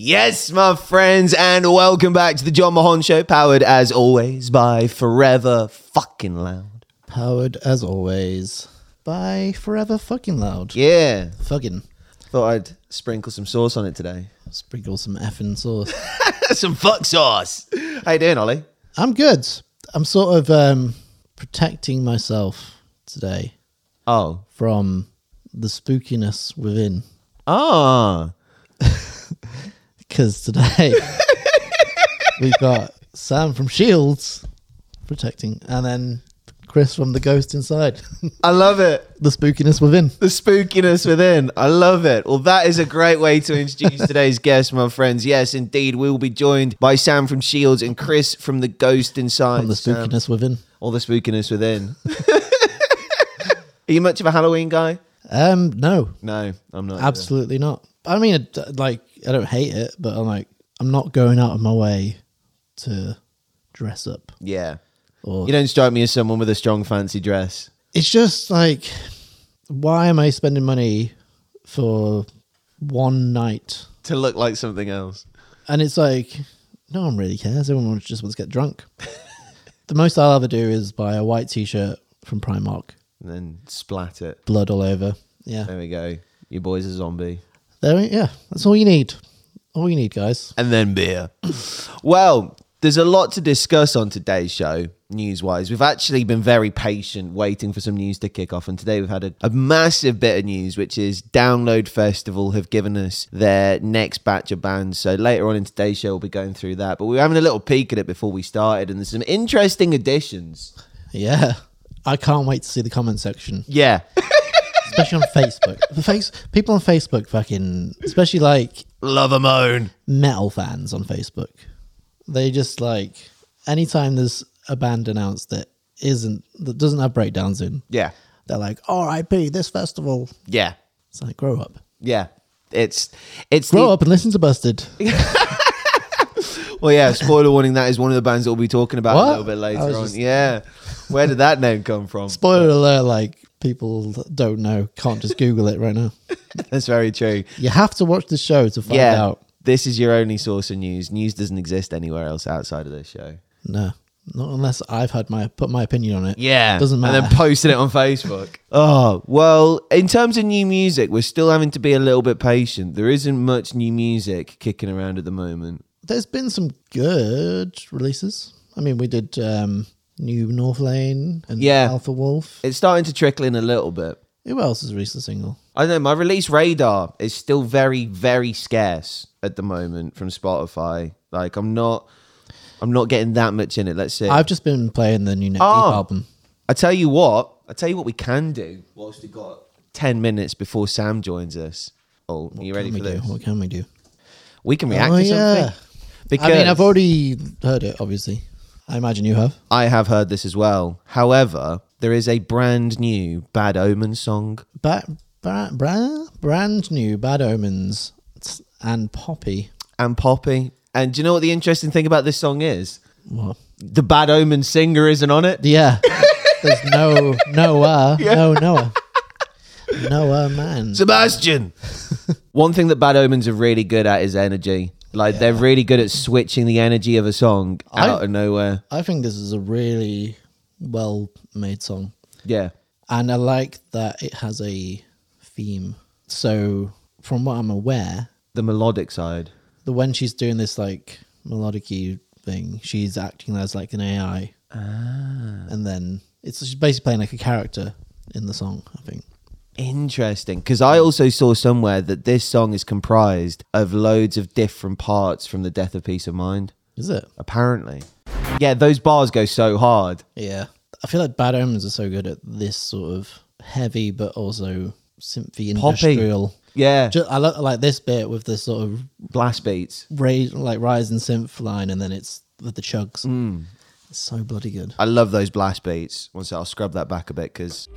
Yes, my friends, and welcome back to the Jon Mahon Show, powered as always by Forever Fucking Loud. Powered as always by Forever Fucking Loud. Yeah, Fucking thought I'd sprinkle some sauce on it today. sprinkle some effing sauce. some fuck sauce. How you doing, Ollie? I'm good. I'm sort of um, protecting myself today Oh, from the spookiness within. ah, Because today we've got Sam from Shields protecting, and then Chris from the Ghost Inside. I love it. the spookiness within. The spookiness within. I love it. Well, that is a great way to introduce today's guest, my friends. Yes, indeed. We will be joined by Sam from Shields and Chris from The Ghost Inside. From the Sam. spookiness within. All the spookiness within. Are you much of a Halloween guy? Um, no, No, I'm not. either. absolutely not. I mean, like, I don't hate it, but I'm like, I'm not going out of my way to dress up. Yeah. Or You don't strike me as someone with a strong fancy dress. it's just like, why am I spending money for one night? To look like something else. And it's like, no one really cares. Everyone just wants to get drunk. the most I'll ever do is buy a white t-shirt from Primark, And then splat it. blood all over. Yeah, There we go. Your boy's a zombie. There. Yeah, that's all you need. All you need, guys. and then beer. well, there's a lot to discuss on today's show, news wise. We've actually been very patient waiting for some news to kick off. And today we've had a, a massive bit of news, which is Download Festival have given us their next batch of bands. So later on in today's show, we'll be going through that. But we were having a little peek at it before we started, and there's some interesting additions. Yeah, I can't wait to see the comment section. Yeah. especially on Facebook. The face people on Facebook, fucking, especially like Love a moan. metal fans on Facebook. They just like anytime there's a band announced that isn't that doesn't have breakdowns in, Yeah. they're like, "R.I.P. This festival." Yeah. It's like, grow up, Yeah. It's it's grow the, up, and listen to Busted. Well, yeah. Spoiler warning: that is one of the bands that we'll be talking about a little bit later on. just- Yeah. Where did that name come from? Spoiler alert! Like people that don't know can't just Google it right now. That's very true. You have to watch the show to find yeah. out. This is your only source of news. News doesn't exist anywhere else outside of this show. No, not unless I've had my put my opinion on it. Yeah. doesn't matter. And then posted it on Facebook. oh, well, in terms of new music, we're still having to be a little bit patient. There isn't much new music kicking around at the moment. There's been some good releases. I mean, we did um, New North Lane and Yeah. Alpha Wolf. It's starting to trickle in a little bit. Who else has released a single? I don't know. My release radar is still very, very scarce at the moment from Spotify. Like, I'm not, I'm not getting that much in it. Let's see. I've just been playing the new Neck Deep Oh. album. I tell you what. I tell you what we can do. Whilst we've got ten minutes before Sam joins us. Oh, are you ready Can for we this? do? What can we do? We can react Oh, to yeah. something. Because I mean, I've already heard it. Obviously, I imagine you have. I have heard this as well. However, there is a brand new Bad Omen song. Ba- ba- bra- brand new Bad Omens and Poppy. and Poppy. And do you know what the interesting thing about this song is? What? The Bad Omen singer isn't on it. Yeah. There's no Noah. No Noah. Noah man. Sebastian. One thing that Bad Omens are really good at is energy. Like they're really good at switching the energy of a song I- out of nowhere. I think this is a really well made song. Yeah. And I like that it has a theme. So, from what I'm aware, The melodic side. the when she's doing this like melodic thing, she's acting as like an AI. Ah. And then it's she's basically playing like a character in the song, I think. Interesting. Because I also saw somewhere that this song is comprised of loads of different parts from the Death of Peace of Mind. Is it? Apparently. Yeah, those bars go so hard. Yeah. I feel like Bad Omens are so good at this sort of heavy but also synthy Poppy. industrial. Yeah. Ju- I, lo- like this bit with this sort of Blast beats. ra- like rise and synth line, and then it's with the chugs. Mm. It's so bloody good. I love those blast beats. Once I'll scrub that back a bit because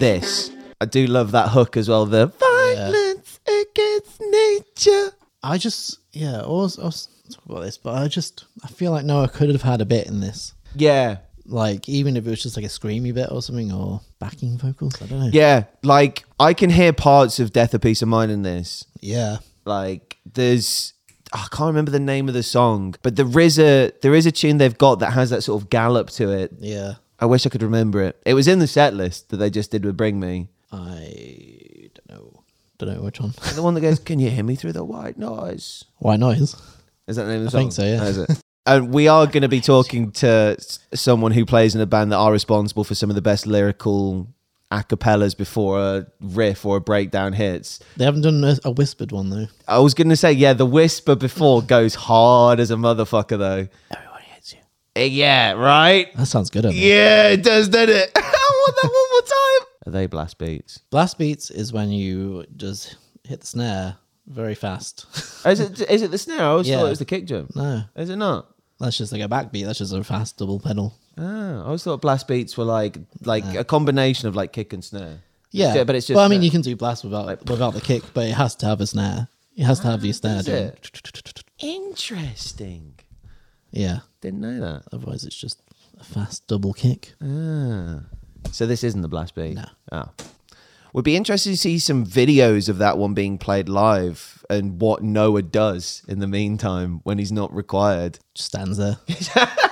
this, I do love that hook as well. The violence against nature. I just yeah, I was, I was talk about this, but I just I feel like Noah could have had a bit in this. Yeah, Like even if it was just like a screamy bit or something or backing vocals, I don't know. yeah. Like I can hear parts of Death of Peace of Mind in this. Yeah. Like there's I can't remember the name of the song, but there is a there is a tune they've got that has that sort of gallop to it. Yeah. I wish I could remember it. It was in the set list that they just did with Bring Me. I don't know. Don't know which one. The one that goes, "Can you hear me through the white noise?" White noise. Is that the name of the song? I think so, yeah. Oh, is it? And we are going to be talking to someone who plays in a band that are responsible for some of the best lyrical a cappellas before a riff or a breakdown hits. They haven't done a, a whispered one though. I was going to say, yeah, the whisper before goes hard as a motherfucker, though. Everyone hates you. Eh, Yeah, right? That sounds good. I think. Yeah, it does, doesn't it? I want that one more time. Are they blast beats? Blast beats is when you just hit the snare very fast. Is it, is it the snare? I always Yeah. thought it was the kick drum. no, Is it not? that's just like a backbeat. That's just a fast double pedal. Ah, I always thought blast beats were like like a combination of like kick and snare. Yeah, but it's just. Well, I mean, you can do blast without without the kick, but it has to have a snare. It has to have your snare. does doing? Interesting. Yeah. Didn't know that. Otherwise, it's just a fast double kick. Ah. So this isn't the blast beat. No. Oh. Would be interested to see some videos of that one being played live and what Noah does in the meantime when he's not required. Just stands there.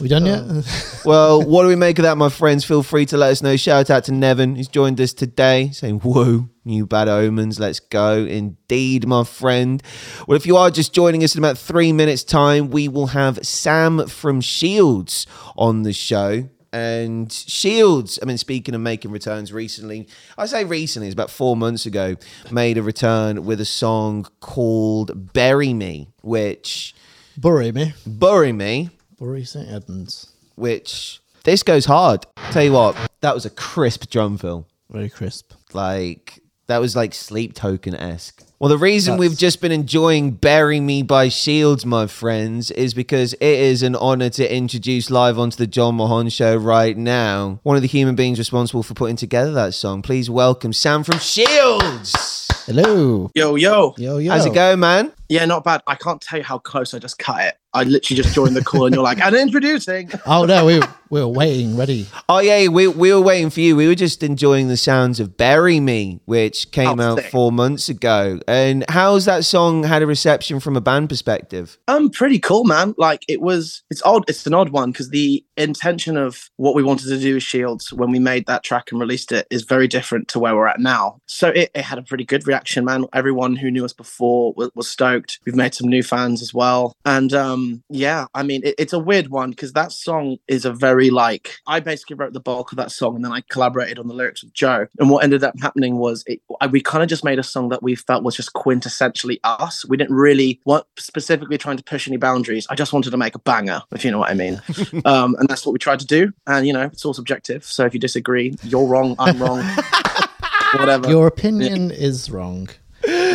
we done yet? Um, well, what do we make of that, my friends? Feel free to let us know. Shout out to Nevin, who's joined us today, saying, Whoa, new bad omens. Let's go. Indeed, my friend. Well, if you are just joining us in about three minutes' time, we will have Sam from Shields on the show. And Shields, I mean, speaking of making returns recently, I say recently, it's about four months ago, made a return with a song called Bury Me, which, Bury me. Bury Me, Bury St. Edmunds. which this goes hard. Tell you what, that was a crisp drum fill. Very crisp. Like that was like sleep token esque. Well, the reason we've just been enjoying "Bury Me" by Shields, my friends, is because it is an honor to introduce live onto the Jon Mahon Show right now one of the human beings responsible for putting together that song. Please welcome Sam from Shields. Hello. Yo, yo. Yo, yo. How's it going, man? Yeah, not bad. I can't tell you how close I just cut it. I literally just joined the call and you're like, and introducing. Oh, no, we, we were waiting, ready. Oh yeah, we we were waiting for you. We were just enjoying the sounds of "Bury Me," which came Oh, out sick. four months ago. And how's that song had a reception from a band perspective? Um, pretty cool, man. Like it was, it's odd. It's an odd one because the intention of what we wanted to do with Shields when we made that track and released it is very different to where we're at now. So it, it had a pretty good reaction, man. Everyone who knew us before was, was stoked. We've made some new fans as well, and um, yeah, I mean, it, it's a weird one because that song is a very like I basically wrote the bulk of that song and then I collaborated on the lyrics with Joe. And what ended up happening was it, I, we kind of just made a song that we felt was just quintessentially us. We didn't really want specifically trying to push any boundaries. I just wanted to make a banger, if you know what I mean. um, and that's what we tried to do. And you know, it's all subjective. So if you disagree, you're wrong. I'm wrong. Whatever. Your opinion is wrong.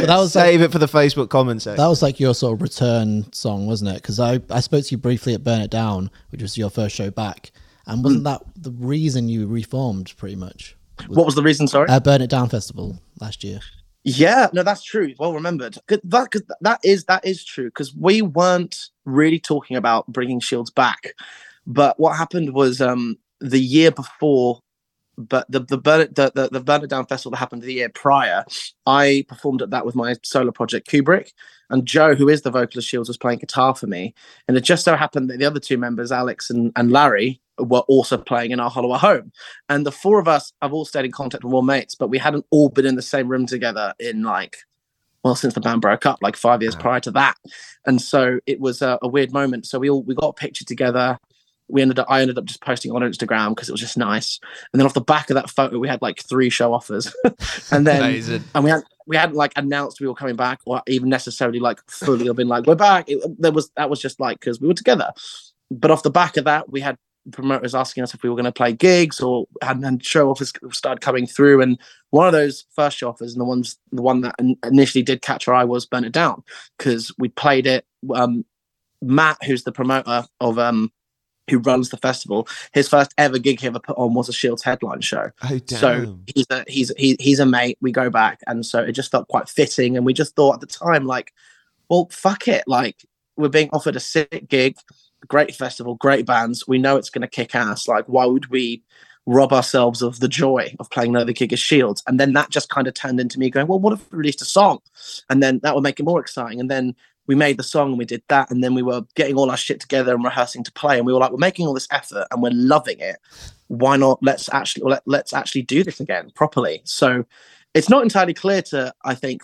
But that was like, Save it for the Facebook comment section. that was like your sort of return song, wasn't it? Because I, I spoke to you briefly at Burn It Down, which was your first show back. And wasn't that the reason you reformed pretty much? what was the reason? Sorry. At Burn It Down Festival last year. Yeah, no, that's true. Well remembered. 'Cause That, cause that is that is true because we weren't really talking about bringing Shields back, but what happened was um the year before, but the the Burn It the, the, the Burn It Down festival that happened the year prior, I performed at that with my solo project Kubrick, and Joe, who is the vocalist Shields, was playing guitar for me, and it just so happened that the other two members, Alex and and Larry, were also playing in Our Hollow, Our Home. And the four of us have all stayed in contact with all mates, but we hadn't all been in the same room together in like, well, since the band broke up, like five years Wow. prior to that. And so it was a, a weird moment. So we all we got a picture together. We ended up I ended up just posting on Instagram because it was just nice. And then off the back of that photo, we had like three show offers. and then Amazing. and we had we hadn't like announced we were coming back or even necessarily like fully been like we're back. It, there was that was just like because we were together. But off the back of that, we had promoters asking us if we were going to play gigs or had and show offers started coming through. And one of those first show offers and the ones the one that initially did catch our eye was Burn It Down because we played it. Um, Matt, who's the promoter of um who runs the festival, his first ever gig he ever put on was a Shields headline show. Oh. So he's a he's he, he's a mate. We go back, and so it just felt quite fitting. And we just thought at the time, like, well, fuck it. Like we're being offered a sick gig, great festival, great bands. We know it's going to kick ass. Like, why would we rob ourselves of the joy of playing another gig as Shields. And then that just kind of turned into me going, well, what if we released a song? And then that would make it more exciting. And then we made the song and we did that. And then we were getting all our shit together and rehearsing to play. And we were like, we're making all this effort and we're loving it. Why not? Let's actually let, let's actually do this again properly. So it's not entirely clear to, I think,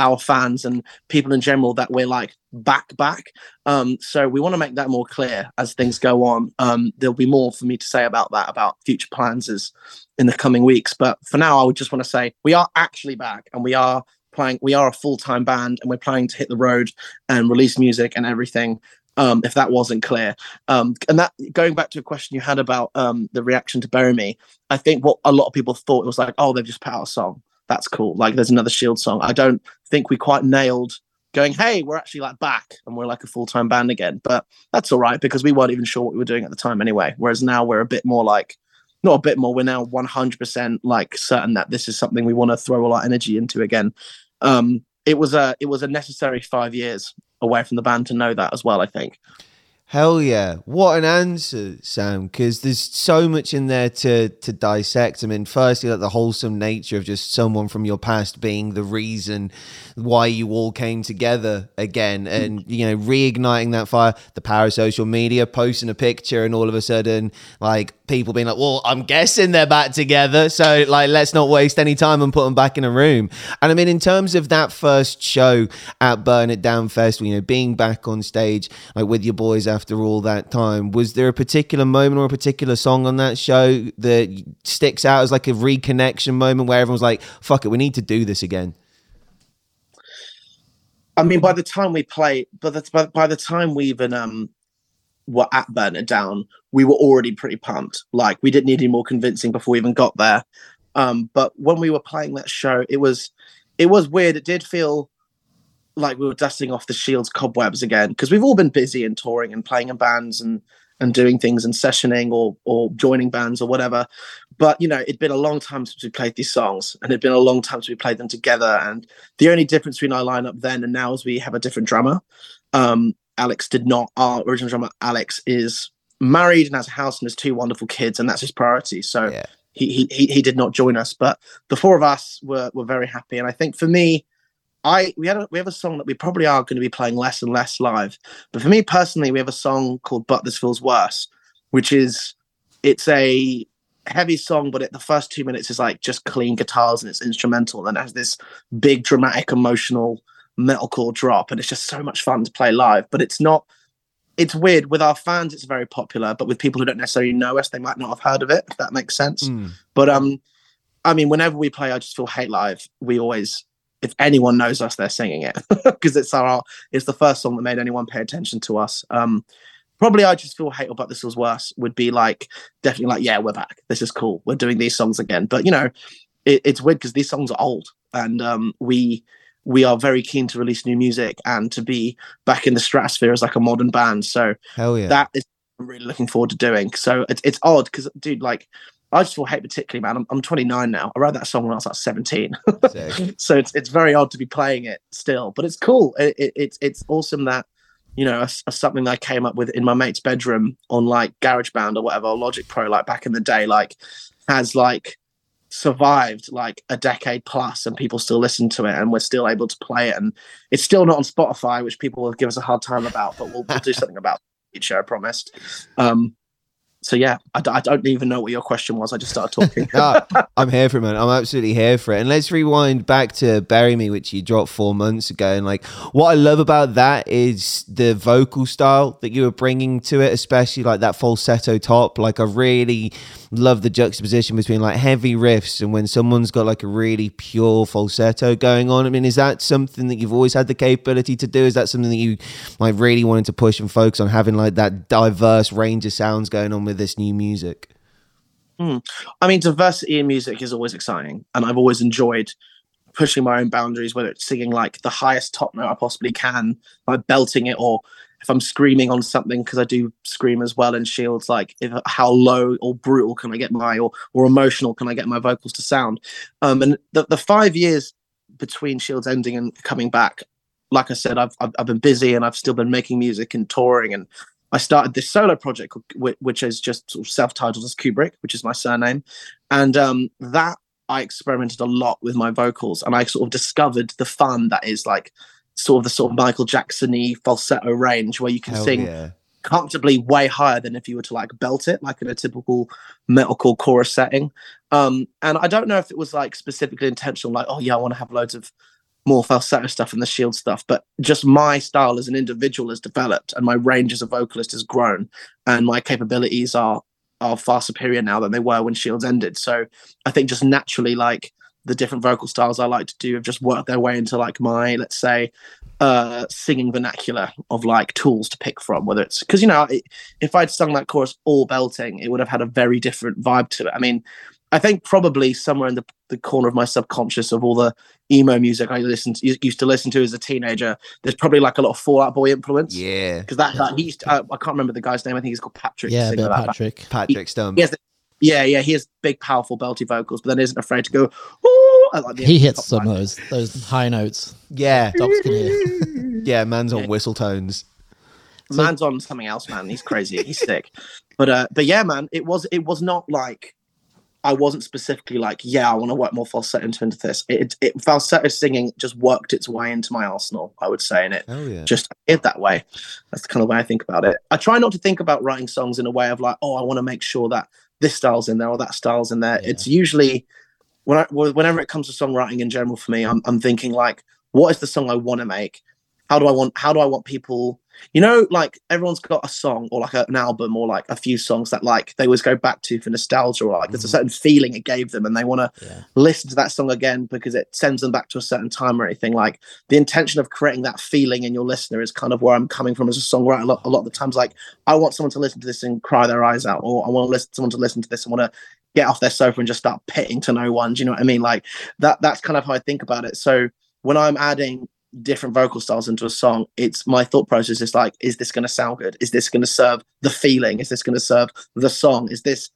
our fans and people in general that we're like back back um so we want to make that more clear as things go on um there'll be more for me to say about that about future plans as in the coming weeks but for now i would just want to say we are actually back and we are playing we are a full-time band and we're planning to hit the road and release music and everything um, if that wasn't clear. Um, and that going back to a question you had about um, the reaction to Bury Me, I think what a lot of people thought was like, oh, they've just put out a song that's cool. Like there's another Shield song. I don't think we quite nailed going, hey, we're actually like back and we're like a full time band again. But that's all right because we weren't even sure what we were doing at the time anyway. Whereas now we're a bit more like, not a bit more, we're now 100% like certain that this is something we want to throw all our energy into again. Um, it was a it was a necessary five years away from the band to know that as well. I think. Hell yeah. What an answer, Sam, because there's so much in there to to dissect. I mean, firstly, like the wholesome nature of just someone from your past being the reason why you all came together again mm. and, you know, reigniting that fire, the power of social media, posting a picture, and all of a sudden, like, people being like, well, I'm guessing they're back together. So, like, let's not waste any time and put them back in a room. And I mean, in terms of that first show at Burn It Down Festival, you know, being back on stage, like with your boys after all that time, was there a particular moment or a particular song on that show that sticks out as like a reconnection moment where everyone's like, fuck it, we need to do this again? I mean, by the time we play, but that's by, by the time we even um were at Burn It Down, we were already pretty pumped. Like we didn't need any more convincing before we even got there. Um, but when we were playing that show, it was it was weird. It did feel like we were dusting off the Shields cobwebs again because we've all been busy and touring and playing in bands and and doing things and sessioning or or joining bands or whatever. But you know, it'd been a long time since we played these songs, and it'd been a long time since we played them together. And the only difference between our lineup then and now is we have a different drummer. Um, Alex did not. Our original drummer Alex is married and has a house and has two wonderful kids, and that's his priority. So. Yeah. He, he he did not join us, but the four of us were were very happy, and I think for me, I we had a, we have a song that we probably are going to be playing less and less live. But for me personally, we have a song called "But This Feels Worse," which is it's a heavy song, but it, the first two minutes is like just clean guitars and it's instrumental, and it has this big dramatic emotional metalcore drop, and it's just so much fun to play live. But it's not. It's weird with our fans. It's very popular, but with people who don't necessarily know us, they might not have heard of it. If that makes sense. Mm. But um, I mean, whenever we play, I just feel hate live. We always if anyone knows us, they're singing it. Because it's our it's the first song that made anyone pay attention to us. Um, probably I just feel hate but this was worse would be like definitely like yeah we're back. This is cool. We're doing these songs again. But you know it, it's weird because these songs are old and um, we we are very keen to release new music and to be back in the stratosphere as like a modern band. So Hell yeah. that is I'm really looking forward to doing. So it's, it's odd because dude like I just feel hate particularly, man. I'm, I'm 29 now. I wrote that song when I was like 17, so it's it's very odd to be playing it still, but it's cool. It, it, it's it's awesome that you know a, a something that I came up with in my mate's bedroom on like GarageBand or whatever, or Logic Pro, like back in the day, like has like survived like a decade plus and people still listen to it and we're still able to play it and it's still not on spotify which people will give us a hard time about but we'll, we'll do something about it future i promised um so yeah I, don't even know what your question was i just started talking No, ah, I'm here for it, man. I'm absolutely here for it. And let's rewind back to Bury Me, which you dropped four months ago. And like, what I love about that is the vocal style that you were bringing to it, especially like that falsetto top. Like, I really love the juxtaposition between like heavy riffs and when someone's got like a really pure falsetto going on. I mean, is that something that you've always had the capability to do? Is that something that you like really wanted to push and focus on having like that diverse range of sounds going on with this new music? I mean, diversity in music is always exciting, and I've always enjoyed pushing my own boundaries, whether it's singing like the highest top note I possibly can, like belting it, or if I'm screaming on something because I do scream as well in Shields, like if, how low or brutal can I get my or or emotional can I get my vocals to sound? Um, and the the five years between Shields ending and coming back, like I said, I've I've, I've been busy and I've still been making music and touring and I started this solo project, which is just sort of self-titled as Kubrick, which is my surname, and um, that I experimented a lot with my vocals, and I sort of discovered the fun that is like sort of the sort of Michael Jackson-y falsetto range where you can Hell sing yeah. comfortably way higher than if you were to like belt it like in a typical metalcore chorus setting. Um, and I don't know if it was like specifically intentional, like oh yeah, I want to have loads of more falsetto stuff and the shield stuff, but just my style as an individual has developed and my range as a vocalist has grown and my capabilities are are far superior now than they were when Shields ended. So I think just naturally like the different vocal styles I like to do have just worked their way into like my, let's say, uh singing vernacular of like tools to pick from, whether it's because you know, if I'd sung that chorus all belting, it would have had a very different vibe to it. I mean, I think probably somewhere in the, the corner of my subconscious of all the emo music I listened to, used to listen to as a teenager, there's probably like a lot of Fall Out Boy influence. Yeah, because that guy, he used to, uh, I can't remember the guy's name. I think he's called Patrick. Yeah, like Patrick. That. Patrick Stump. He, yeah, yeah, he has big, powerful, belty vocals, but then isn't afraid to go. Ooh, I like he hits some of those those high notes. Yeah, dogs can hear. yeah, man's on yeah. whistle tones. Man's on something else, man. He's crazy. He's sick. But uh, but yeah, man, it was it was not like I wasn't specifically like, yeah, I want to work more falsetto into this. It, it falsetto singing just worked its way into my arsenal, I would say, and it yeah. just it that way. That's the kind of way I think about it. I try not to think about writing songs in a way of like, oh, I want to make sure that this style's in there or that style's in there. Yeah. It's usually when I, whenever it comes to songwriting in general for me, I'm, I'm thinking like, what is the song I want to make? How do I want? How do I want people you know, like everyone's got a song or like a, an album or like a few songs that like they always go back to for nostalgia or like mm there's a mm. certain feeling it gave them and they want to yeah. listen to that song again because it sends them back to a certain time or anything. Like the intention of creating that feeling in your listener is kind of where I'm coming from as a songwriter. A lot, a lot of the times, like I want someone to listen to this and cry their eyes out, or I want to listen someone to listen to this and want to get off their sofa and just start pitting to no one. Do you know what I mean? Like that. That's kind of how I think about it. So when I'm adding different vocal styles into a song it's my thought process is like is this going to sound good? Is this going to serve the feeling? Is this going to serve the song? Is this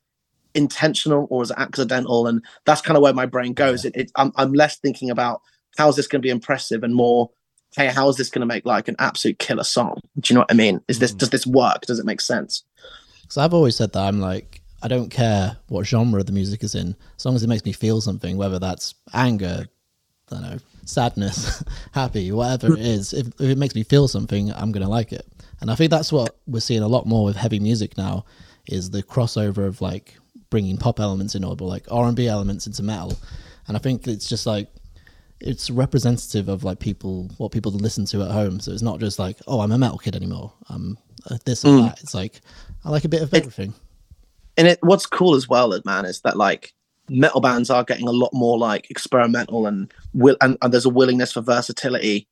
intentional or is it accidental? And that's kind of where my brain goes. It, it, I'm, I'm less thinking about how's this going to be impressive and more hey how is this going to make like an absolute killer song? Do you know what i mean? Is this mm. does this work? Does it make sense? So i've always said that i'm like i don't care what genre the music is in as long as it makes me feel something whether that's anger I don't know, sadness, happy, whatever it is. If, if it makes me feel something, I'm gonna like it. And I think that's what we're seeing a lot more with heavy music now, is the crossover of like bringing pop elements in or like R and B elements into metal. And I think it's just like it's representative of like people what people listen to at home. So it's not just like oh I'm a metal kid anymore. I'm this or mm. that. It's like I like a bit of everything. It, and it what's cool as well, man, is that like metal bands are getting a lot more like experimental and will and, and there's a willingness for versatility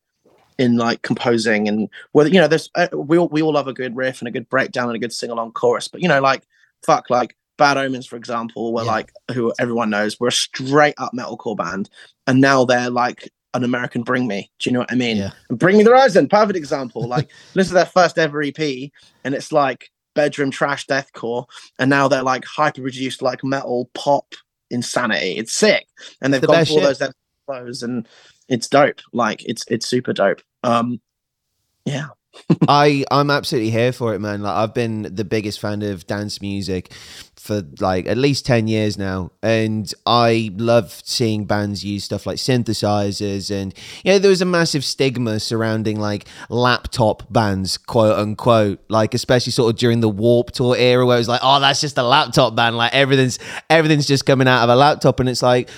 in like composing and whether you know there's uh, we all we all love a good riff and a good breakdown and a good sing along chorus but you know like fuck like bad omens for example were yeah. like who everyone knows were a straight up metalcore band and now they're like an American Bring Me. Do you know what I mean? Yeah. Bring Me the Horizon, perfect example. Like listen to their first ever EP, and it's like bedroom trash deathcore, and now they're like hyper reduced like metal pop insanity. It's sick, and they've the gone for all those flows, and it's dope. Like it's it's super dope. Um, yeah. I I'm absolutely here for it, man. Like I've been the biggest fan of dance music for like at least 10 years now. And I love seeing bands use stuff like synthesizers and you know there was a massive stigma surrounding like laptop bands quote unquote. Like especially sort of during the Warped Tour era where it was like oh that's just a laptop band. Like everything's everything's just coming out of a laptop. And it's like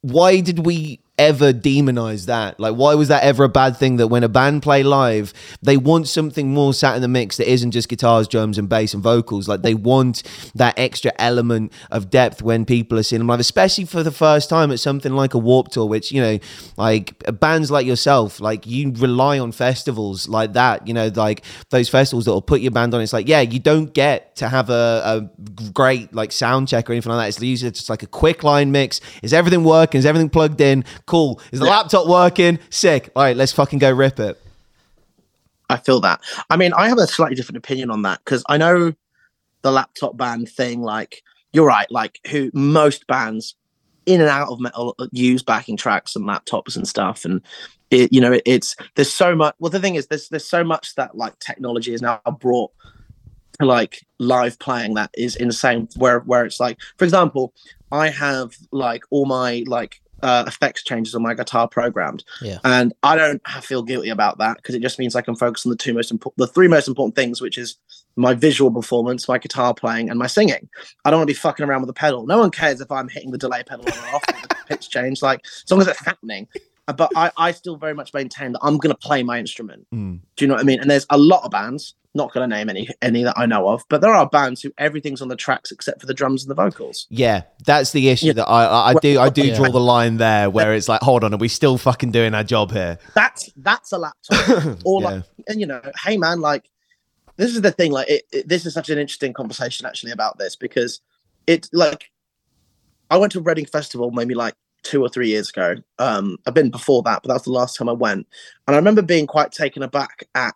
why did we ever demonize that? Like, why was that ever a bad thing that when a band play live, they want something more sat in the mix that isn't just guitars, drums, and bass and vocals? Like, they want that extra element of depth when people are seeing them live, especially for the first time at something like a Warped Tour, which, you know, like bands like yourself, like you rely on festivals like that, you know, like those festivals that will put your band on. It's like, yeah, you don't get to have a, a great like sound check or anything like that. It's usually just like a quick line mix. Is everything working? Is everything plugged in? Cool. Is the yeah. laptop working? Sick. All right, let's fucking go rip it. I feel that. I mean, I have a slightly different opinion on that because I know the laptop band thing. Like, you're right. Like, who most bands in and out of metal use backing tracks and laptops and stuff, and it, you know, it, it's there's so much. Well, the thing is, there's there's so much that like technology has now brought to like live playing that is insane. Where where it's like, for example, I have like all my like uh, effects changes on my guitar programmed, Yeah. and I don't feel guilty about that because it just means I can focus on the two most important, the three most important things, which is my visual performance, my guitar playing, and my singing. I don't want to be fucking around with the pedal. No one cares if I'm hitting the delay pedal on or off, or the pitch change, like as long as it's happening. But I, I still very much maintain that I'm going to play my instrument. Mm. Do you know what I mean? And there's a lot of bands, not going to name any any that I know of, but there are bands who everything's on the tracks except for the drums and the vocals. Yeah, that's the issue Yeah. that I I, do I do Yeah. draw the line there where it's like, hold on, are we still fucking doing our job here? That's that's a laptop. or like, and you know, hey man, like this is the thing. Like, it, it- this is such an interesting conversation actually about this because it like I went to Reading Festival maybe like two or three years ago. Um, I've been before that, but that was the last time I went, and I remember being quite taken aback at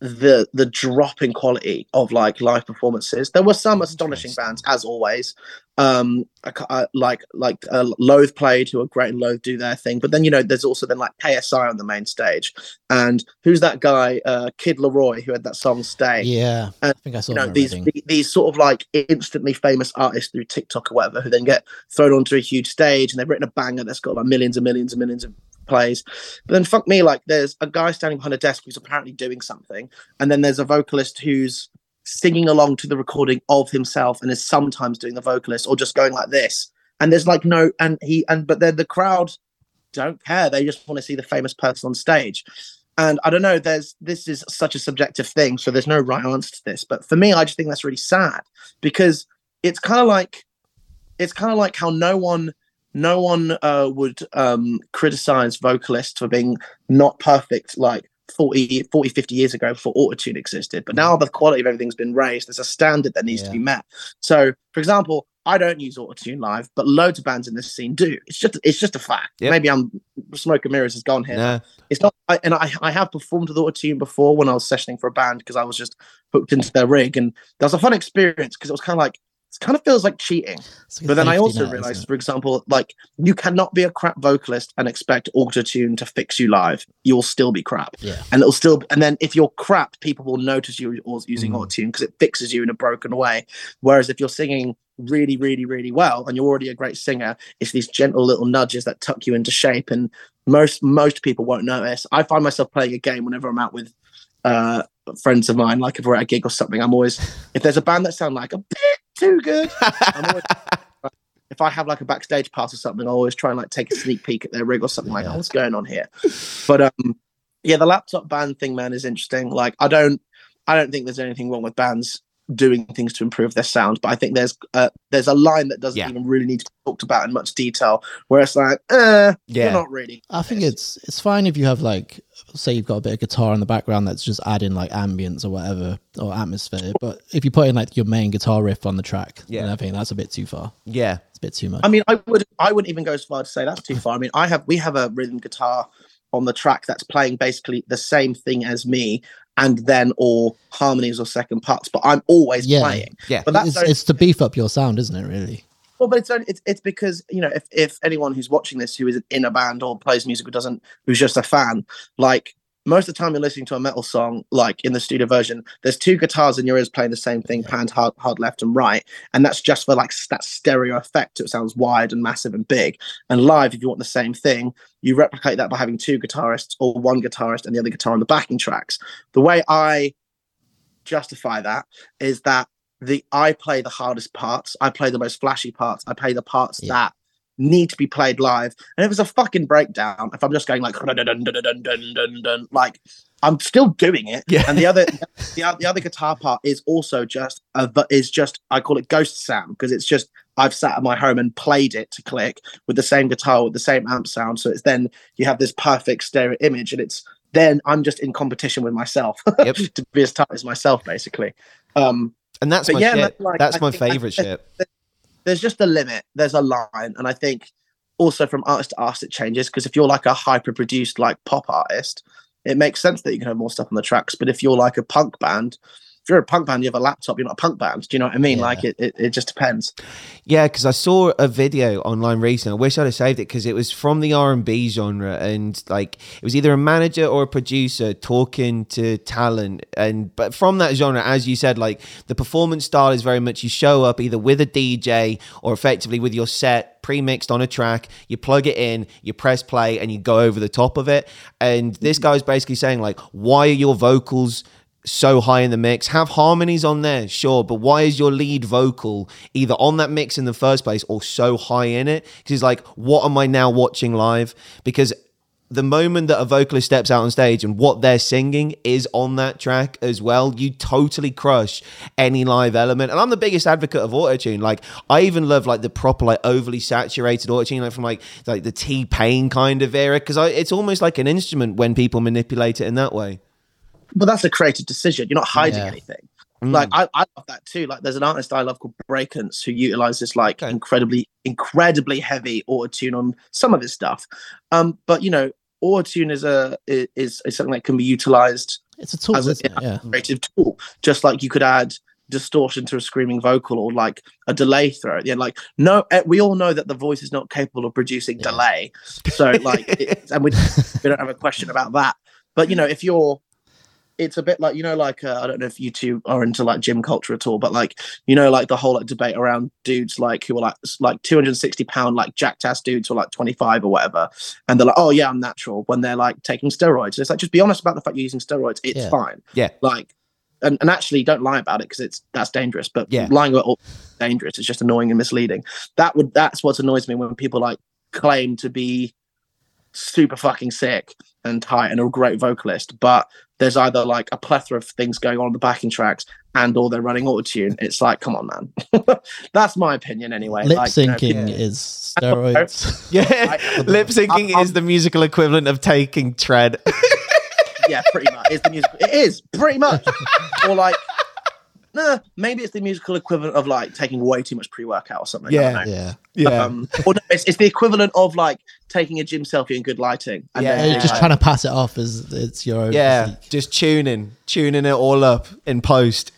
the the drop in quality of like live performances. There were some astonishing bands, as always. Um, I, I, like like uh, Loathe played, who are great and Loathe do their thing. But then you know, there's also then like KSI on the main stage, and who's that guy, uh, Kid LAROI, who had that song "Stay." Yeah. I think I saw you know these the- these sort of like instantly famous artists through TikTok or whatever, who then get thrown onto a huge stage and they've written a banger that's got like millions and millions and millions of plays. But then fuck me, like there's a guy standing behind a desk who's apparently doing something, and then there's a vocalist who's singing along to the recording of himself and is sometimes doing the vocalist or just going like this. And there's like no and he and but then the crowd don't care. They just want to see the famous person on stage. And I don't know, there's this is such a subjective thing, so there's no right answer to this. But for me, I just think that's really sad because it's kind of like it's kind of like how no one no one uh, would um, criticize vocalists for being not perfect like 40, 40 50 years ago before autotune existed but now mm. the quality of everything's been raised there's a standard that needs to be met. So for example i don't use autotune live but loads of bands in this scene do. It's just it's just a fact. Yep. maybe i'm smoke and mirrors has gone here. Nah. it's not I, and I, I have performed with autotune before when i was sessioning for a band because i was just hooked into their rig and that was a fun experience because it was kind of like it kind of feels like cheating like but then I also net, realized, for example, like you cannot be a crap vocalist and expect autotune to fix you live. You'll still be crap. Yeah. And it'll still, and then if you're crap, people will notice you are using Mm. autotune because it fixes you in a broken way. Whereas if you're singing really, really, really well and you're already a great singer, it's these gentle little nudges that tuck you into shape. And most most people won't notice. I find myself playing a game whenever I'm out with uh friends of mine, like if we're at a gig or something. I'm always if there's a band that sound like a bit too good. I'm always, if I have like a backstage pass or something, I always try and like take a sneak peek at their rig or something like, Yeah. oh, what's going on here? But um, yeah, the laptop band thing, man, is interesting. Like, I don't, I don't think there's anything wrong with bands doing things to improve their sound, but I think there's uh, there's a line that doesn't Yeah. even really need to be talked about in much detail, where it's like, uh, Yeah. you're not really. I think it's it's fine if you have like say you've got a bit of guitar in the background that's just adding like ambience or whatever or atmosphere. But if you put in like your main guitar riff on the track, Yeah. then I think that's a bit too far. yeah. It's a bit too much. I mean, I would I wouldn't even go as far to say that's too far. I mean, I have we have a rhythm guitar on the track that's playing basically the same thing as me, and then or harmonies or second parts, but I'm always Yeah. playing. Yeah. But that's it's, only- it's to beef up your sound, isn't it? Really? well, but it's only, it's it's because you know if if anyone who's watching this who is in a band or plays music or doesn't who's just a fan, like most of the time you're listening to a metal song, like in the studio version, there's two guitars in your ears playing the same thing, panned hard, hard left and right, and that's just for like that stereo effect. It sounds wide and massive and big. And live, if you want the same thing, you replicate that by having two guitarists or one guitarist and the other guitar on the backing tracks. The way I justify that is that the I play the hardest parts, I play the most flashy parts, I play the parts Yeah. that need to be played live. And it was a fucking breakdown. If I'm just going like, like I'm still doing it. Yeah. And the other, the, the other guitar part is also just, a, is just, I call it ghost sound because it's just, I've sat at my home and played it to click with the same guitar, with the same amp sound. So it's then you have this perfect stereo image and it's, then I'm just in competition with myself yep. to be as tight as myself, basically. Um, and that's my yeah, shit. Like, that's my favorite shit there's just a limit. There's a line, and I think also from artist to artist it changes because if you're like a hyper produced like pop artist, it makes sense that you can have more stuff on the tracks. But if you're like a punk band, if you're a punk band, you have a laptop. You're not a punk band. Do you know what I mean? Yeah. Like it, it, it just depends. Yeah, because I saw a video online recently. I wish I'd have saved it because it was from the R and B genre, and like it was either a manager or a producer talking to talent, and but from that genre, as you said, like the performance style is very much you show up either with a DJ or effectively with your set pre-mixed on a track you plug it in you press play and you go over the top of it and this mm-hmm. guy was basically saying like why are your vocals so high in the mix. Have harmonies on there, sure, but why is your lead vocal either on that mix in the first place or so high in it? Because it's like, what am I now watching live? Because the moment that a vocalist steps out on stage and what they're singing is on that track as well, you totally crush any live element. And I'm the biggest advocate of autotune. Like I even love like the proper like overly saturated autotune, like from like like the T Pain kind of era, because it's almost like an instrument when people manipulate it in that way. But that's a creative decision. You're not hiding Yeah. anything. Mm. Like I, I love that too. Like there's an artist I love called Breakance who utilizes like Okay. incredibly, incredibly heavy auto tune on some of his stuff. Um, but you know, auto tune is a is, is something that can be utilized It's a tool, As a- it? Yeah. creative tool, just like you could add distortion to a screaming vocal or like a delay throw. Yeah, like no, eh, we all know that the voice is not capable of producing Yeah. delay. So like, it, and we we don't have a question about that. But you know, if you're it's a bit like you know like uh, i don't know if you two are into like gym culture at all but like you know like the whole like debate around dudes like who are like like 260 pound like jacked ass dudes who are like 25 or whatever and they're like oh yeah i'm natural when they're like taking steroids it's like just be honest about the fact you're using steroids it's Yeah. fine Yeah. like and, and actually don't lie about it because it's that's dangerous but Yeah. lying about all dangerous it's just annoying and misleading that would that's what annoys me when people like claim to be super fucking sick and tight and a great vocalist but there's either like a plethora of things going on in the backing tracks and or they're running autotune it's like come on man that's my opinion anyway Lip like, you know, syncing yeah. is steroids. Yeah, lip syncing is the musical equivalent of taking tren. yeah, pretty much. It's the music. It is pretty much. or like, nah, maybe it's the musical equivalent of like taking way too much pre-workout or something. I don't Yeah. know. yeah. yeah, Um, or no, it's, it's the equivalent of like taking a gym selfie in good lighting. And Yeah, then You're being just like, trying to pass it off as it's your own. yeah. physique. Just tuning, tuning it all up in post.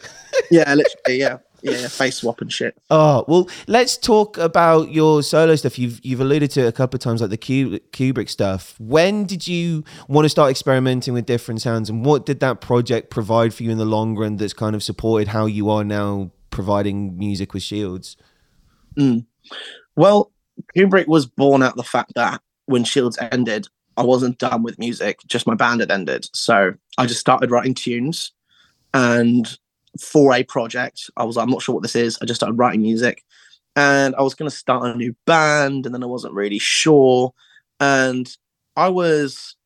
yeah, literally, yeah, yeah, face swap and shit. Oh well, let's talk about your solo stuff. You've you've alluded to it a couple of times, like the Ku- Kubrick stuff. When did you want to start experimenting with different sounds, and what did that project provide for you in the long run? That's kind of supported how you are now providing music with Shields. Hmm. Well, Kubrick was born out of the fact that when Shields ended, I wasn't done with music, just my band had ended. So I just started writing tunes. And for a project, I was like, I'm not sure what this is. I just started writing music. And I was going to start a new band, and then I wasn't really sure. And I was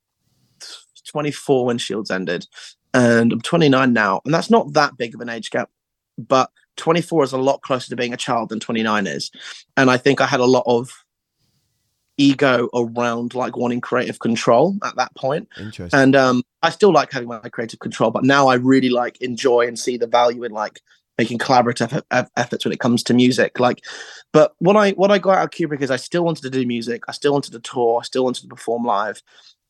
24 when Shields ended, and I'm 29 now. And that's not that big of an age gap, but 24 is a lot closer to being a child than 29 is and I think I had a lot of ego around like wanting creative control at that point. Interesting. And um, I still like having my creative control, but now I really like enjoy and see the value in like making collaborative eff- eff- efforts when it comes to music. Like, but what I what I got out of Kubrick is I still wanted to do music, I still wanted to tour, I still wanted to perform live,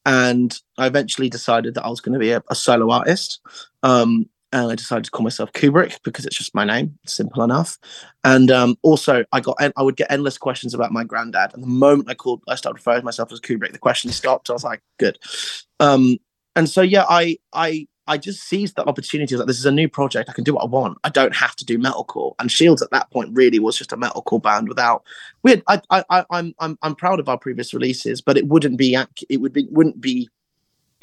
and I eventually decided that I was going to be a, a solo artist. Um, and I decided to call myself Kubrick because it's just my name, simple enough. And um, also, I got I would get endless questions about my granddad. And the moment I called, I started referring to myself as Kubrick. The questions stopped. I was like, good. Um, and so yeah, I I I just seized the opportunity. Like this is a new project. I can do what I want. I don't have to do metalcore. And Shields at that point really was just a metalcore band without. We had, I I I I'm I'm I'm proud of our previous releases, but it wouldn't be it would be wouldn't be.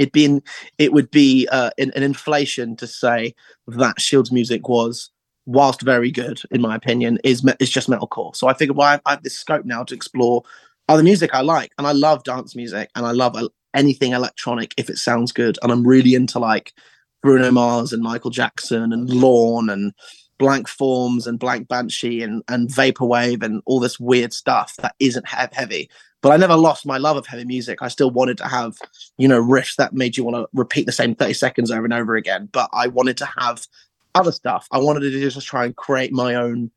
It'd been it would be uh, an, an inflation to say that Shields music was whilst very good in my opinion is me- is just metalcore. So I figured well I have, this scope now to explore other music I like, and I love dance music, and I love anything electronic if it sounds good, and I'm really into like Bruno Mars and Michael Jackson and Lorn and Blank Forms and Blank Banshee and and Vaporwave and all this weird stuff that isn't he- heavy. But I never lost my love of heavy music. I still wanted to have, you know, riffs that made you want to repeat the same 30 seconds over and over again. But I wanted to have other stuff. I wanted to just try and create my own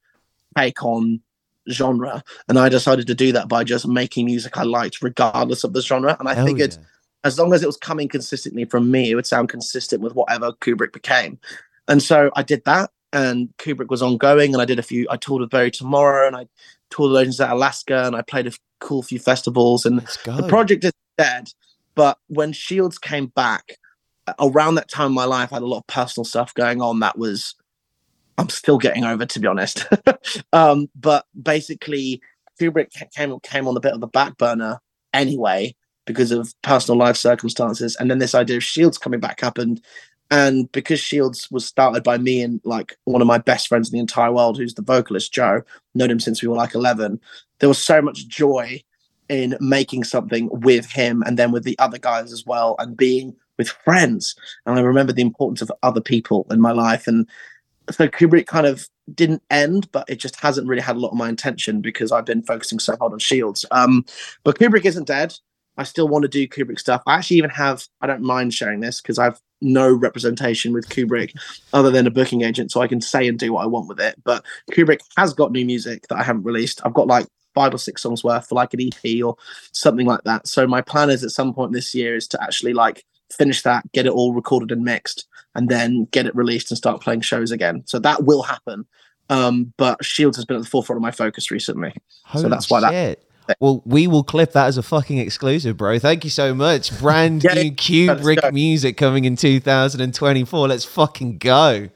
take on genre. And I decided to do that by just making music I liked, regardless of the genre. And I Hell figured yeah. as long as it was coming consistently from me, it would sound consistent with whatever Kubrick became. And so I did that, and Kubrick was ongoing, and I did a few. I toured with Bury Tomorrow, and I toured with Legends at Alaska, and I played a cool few festivals, and the project is dead. But when Shields came back, around that time in my life, I had a lot of personal stuff going on that was I'm still getting over, to be honest. um, but basically, Kubrick came came on a bit of the back burner anyway because of personal life circumstances, and then this idea of Shields coming back happened. And because Shields was started by me and like one of my best friends in the entire world, who's the vocalist Joe, known him since we were like 11, there was so much joy in making something with him and then with the other guys as well and being with friends. And I remember the importance of other people in my life. And so Kubrick kind of didn't end, but it just hasn't really had a lot of my attention because I've been focusing so hard on Shields. Um, but Kubrick isn't dead. I still want to do Kubrick stuff. I actually even have, I don't mind sharing this because I've no representation with Kubrick other than a booking agent, so I can say and do what I want with it. But Kubrick has got new music that I haven't released. I've got like five or six songs worth for like an EP or something like that. So my plan is at some point this year is to actually like finish that, get it all recorded and mixed, and then get it released and start playing shows again. So that will happen. Um, but Shields has been at the forefront of my focus recently. Holy that's why that- shit. Well, we will clip that as a fucking exclusive, bro. Thank you so much. Brand Yeah, new Kubrick music coming in 2024. Let's fucking go.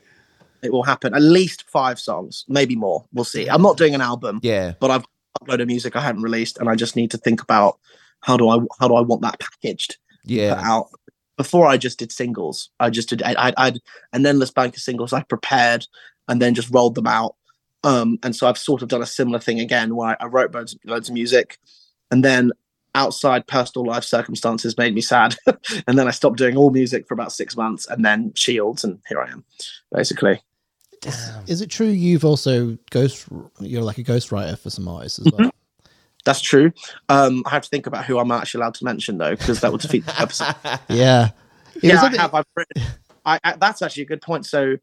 It will happen. At least five songs, maybe more. We'll see. I'm not doing an album, Yeah. but I've uploaded music I haven't released, and I just need to think about how do I how do I want that packaged Yeah. out. Before I just did singles, I just did. I, I, I had an endless bank of singles I prepared and then just rolled them out. Um, and so I've sort of done a similar thing again, where I, I wrote loads, loads of music, and then outside personal life circumstances made me sad, and then I stopped doing all music for about six months, and then Shields, and here I am, basically. Damn. Is it true you've also ghost? You're like a ghostwriter for some artists as well. That's true. Um, I have to think about who I'm actually allowed to mention though, because that would defeat the purpose. yeah. It yeah, I have. I've written. I, I that's actually a good point. So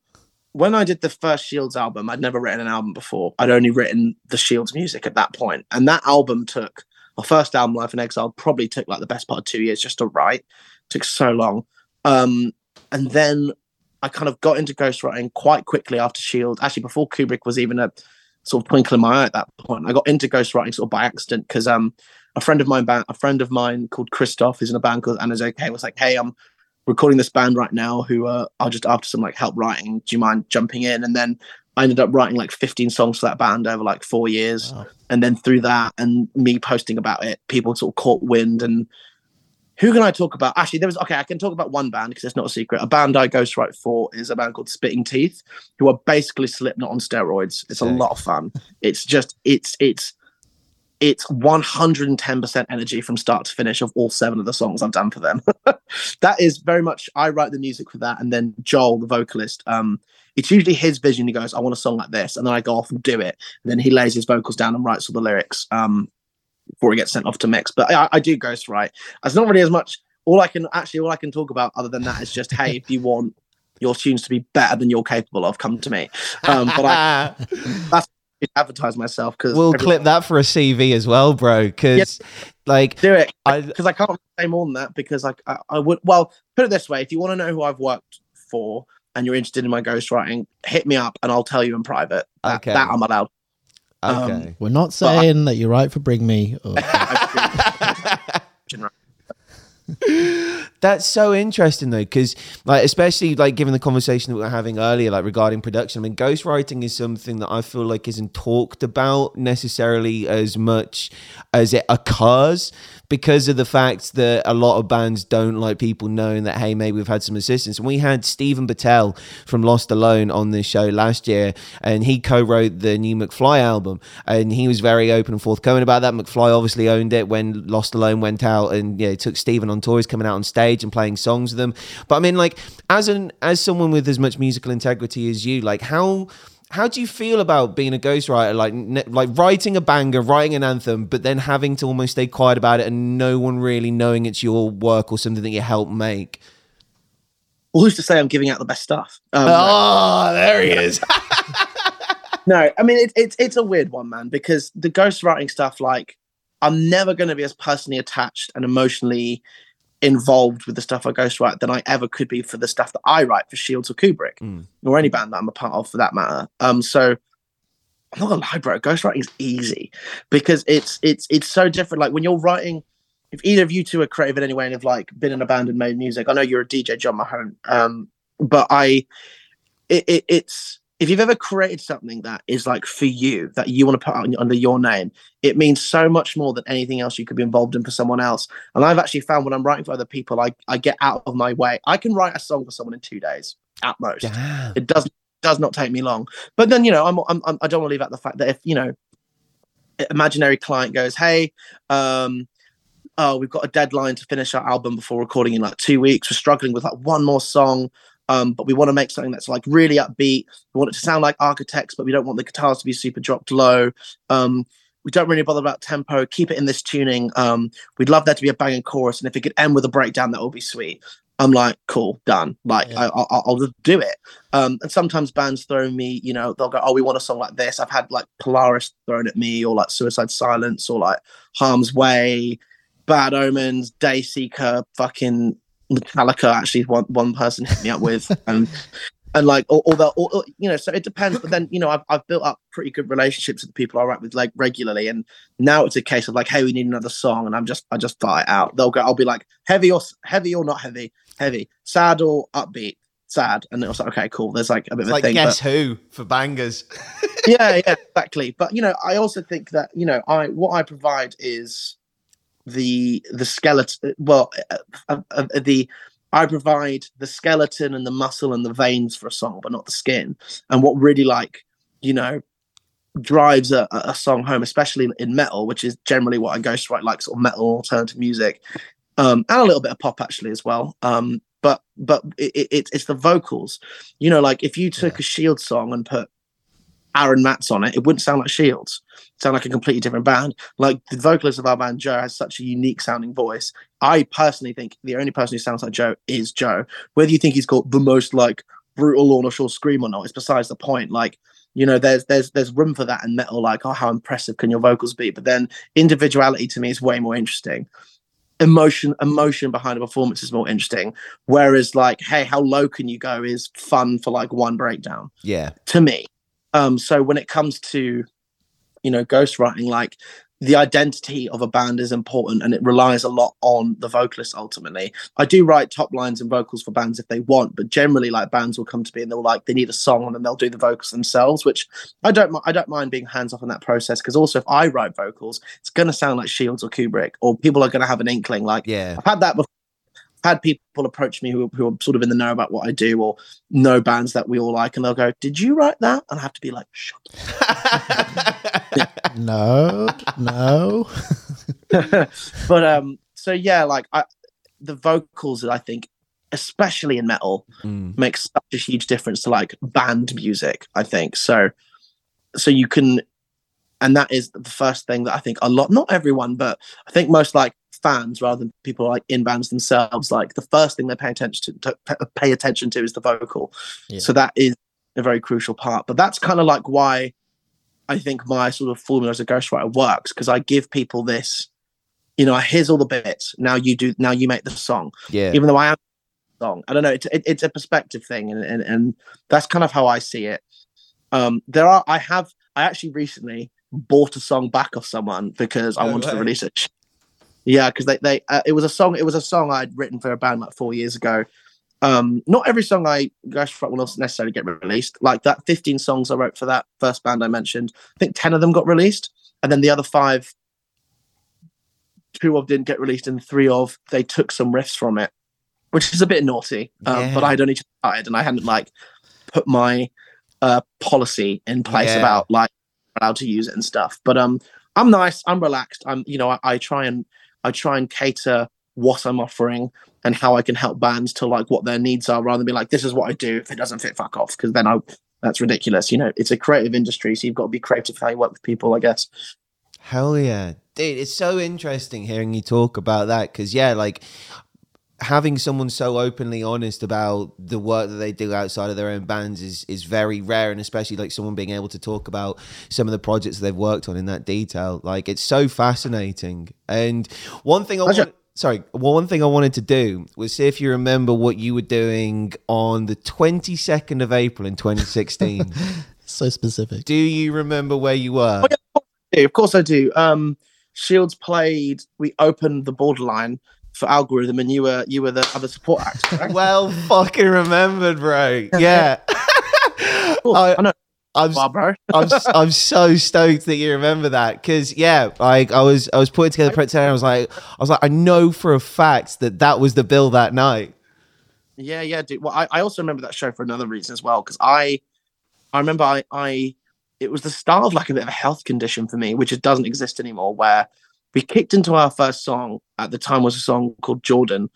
when I did the first Shields album, I'd never written an album before. I'd only written the Shields music at that point, and that album took my first album, Life in Exile, probably took like the best part of two years just to write. took so long, um, and then I kind of got into ghostwriting quite quickly after Shield. Actually, before Kubrick was even a sort of twinkle in my eye at that point, I got into ghostwriting sort of by accident because um, a friend of mine, a friend of mine called Christoph, who's in a band called Anna's Okay, was like, "Hey, I'm recording this band right now who uh, are just after some like help writing. Do you mind jumping in?" And then I ended up writing like 15 songs for that band over like four years, Wow. and then through that and me posting about it, people sort of caught wind and. Who can I talk about? Actually, there was okay. I can talk about one band because it's not a secret. A band I ghostwrite for is a band called Spitting Teeth, who are basically Slipknot on steroids. It's a lot of fun. It's just it's it's it's 110% energy from start to finish of all seven of the songs I've done for them. that is very much I write the music for that, and then Joel, the vocalist, um, it's usually his vision. He goes, "I want a song like this," and then I go off and do it. And then he lays his vocals down and writes all the lyrics um, before he gets sent off to mix. But I, I do ghostwrite. It's not really as much. All I can actually, all I can talk about other than that is just, hey, if you want your tunes to be better than you're capable of, come to me. Um, but I advertise myself because we'll clip that for a CV as well, bro. Because, like, do it I because I can't say more than that because I, I I would well put it this way if you want to know who I've worked for and you're interested in my ghostwriting hit me up and I'll tell you in private that, Okay. that I'm allowed um, okay. We're not saying that you write for Bring Me. Or, That's so interesting though, because like especially like given the conversation that we were having earlier, like regarding production. I mean, ghostwriting is something that I feel like isn't talked about necessarily as much as it occurs because of the fact that a lot of bands don't like people knowing that hey, maybe we've had some assistance. And we had Steven Battelle from LostAlone on this show last year, and he co-wrote the new McFly album, and he was very open and forthcoming about that. McFly obviously owned it when LostAlone went out, and yeah, took Steven on tours, coming out on stage and playing songs with them. But I mean, like as an as someone with as much musical integrity as you, like how. How do you feel about being a ghostwriter, like ne- like writing a banger, writing an anthem, but then having to almost stay quiet about it and no one really knowing it's your work or something that you helped make? well who's to say I'm giving out the best stuff um, Oh, there he is. no I mean it, it's it's a weird one man because the ghostwriting stuff like I'm never going to be as personally attached and emotionally involved with the stuff I ghostwrite than I ever could be for the stuff that I write for Shields or Kubrick Mm. or any band that I'm a part of for that matter. Um, so I'm not gonna lie, bro. Ghostwriting is easy because it's it's it's so different. Like when you're writing, if either of you two are creative in any way and have like been in a band and made music, I know you're a DJ, Jon Mahon. Um, but I, it, it it's if you've ever created something that is like for you that you want to put out under your name, it means so much more than anything else you could be involved in for someone else. And I've actually found when I'm writing for other people, I I get out of my way. I can write a song for someone in two days at most Damn. it does does not take me long but then you know i'm, I'm I'm- i don't want to leave out the fact that if you know imaginary client goes hey um oh we've got a deadline to finish our album before recording in like two weeks we're struggling with like one more song um but we want to make something that's like really upbeat. We want it to sound like architects but we don't want the guitars to be super dropped low. Um we don't really bother about tempo. Keep it in this tuning. Um we'd love there to be a banging chorus and if it could end with a breakdown that would be sweet. I'm like cool done. Like Yeah. I, I, i'll just do it. Um, and sometimes bands throw me, you know, they'll go, "Oh, we want a song like this." I've had like Polaris thrown at me, or like Suicide Silence, or like Harm's Way, Bad Omens, Dayseeker, fucking Metallica. Actually, one one person hit me up with, and and like, or you know, so it depends. But then, you know, I've I've built up pretty good relationships with the people I write with like regularly, and now it's a case of like, hey, we need another song, and I'm just I just fire it out. They'll go, I'll be like, heavy or heavy or not heavy, heavy, sad or upbeat sad and it was like okay cool there's like a bit It's of a like thing Guess Who for bangers. yeah yeah exactly but you know i also think that you know i what i provide is the the skeleton well uh, uh, uh, the i provide the skeleton and the muscle and the veins for a song but not the skin. And what really like you know drives a, a song home especially in metal which is generally what i ghostwrite like sort of metal alternative music um and a little bit of pop actually as well. Um but but it, it, it's- it's the vocals. You know like if you took a shield song and put aaron matz on it it wouldn't sound like shields. It'd sound like a completely different band. Like the vocalist of our band joe has such a unique sounding voice. I personally think the only person who sounds like joe is joe. Whether you think he's got the most like brutal lorna shore scream or not it's besides the point. Like you know there's there's there's room for that in metal like oh how impressive can your vocals be? But then individuality to me is way more interesting. Emotion emotion behind a performance is more interesting. Whereas like hey how low can you go is fun for like one breakdown. Yeah. to me um so when it comes to you know ghostwriting like the identity of a band is important and it relies a lot on the vocalist ultimately i do write top lines and vocals for bands if they want but generally like bands will come to me and they'll like they need a song and then they'll do the vocals themselves which i don't i don't mind being hands off in that process because also if i write vocals it's going to sound like shields or kubrick or people are going to have an inkling like Yeah. I've had that before. Had people approach me who, who are sort of in the know about what I do or know bands that we all like, and they'll go, Did you write that? And I have to be like, Shut No, no. but um, so yeah, like I, the vocals, that I think, especially in metal, Mm. makes such a huge difference to like band music, I think. So, so you can, and that is the first thing that I think a lot, not everyone, but I think most like fans rather than people like in bands themselves, like the first thing they pay attention to, to pay attention to is the vocal. Yeah. So that is a very crucial part. But that's kind of like why I think my sort of formula as a ghostwriter works because I give people this, you know, here's all the bits. Now you do, now you make the song Yeah. even though I am song. I don't know. It's it, it's a perspective thing, and, and and that's kind of how I see it. Um, there are I have I actually recently bought a song back of someone because I No wanted to release it. Yeah, because they they uh, it was a song it was a song I'd written for a band like four years ago. Um, not every song I ghostwrite will necessarily get released. Like that, fifteen songs I wrote for that first band I mentioned. I think ten of them got released, and then the other five, two of didn't get released, and three of they took some riffs from it, which is a bit naughty. Um, But Yeah. I'd only just started, and I hadn't like put my uh, policy in place Yeah. about like allowed to use it and stuff. But um, I'm nice. I'm relaxed. I'm you know I, I try and I try and cater what I'm offering and how I can help bands to like what their needs are, rather than be like, this is what I do. If it doesn't fit, fuck off. Because then I that's ridiculous. You know, it's a creative industry, so you've got to be creative how you work with people, I guess. Hell yeah. Dude, it's so interesting hearing you talk about that because, yeah, like having someone so openly honest about the work that they do outside of their own bands is, is very rare. And especially like someone being able to talk about some of the projects they've worked on in that detail. Like, it's so fascinating. And one thing I want. sorry, well, one thing I wanted to do was see if you remember what you were doing on the 22nd of April in 2016. So specific. do you remember where you were? Oh, yeah. Of course I do. Um, Shields played. We opened the borderline for algorithm, and you were you were the other support act. Correct? Well, fucking remembered, bro. Yeah. Cool. I- I know, I'm, well, bro. I'm I'm so stoked that you remember that because yeah, like I was I was putting together the presentation. I was like I was like I know for a fact that that was the bill that night. Yeah, yeah, dude. Well, I, I also remember that show for another reason as well because I, I remember I, I, it was the start of like a bit of a health condition for me, which it doesn't exist anymore. Where we kicked into our first song at the time was a song called Jordan,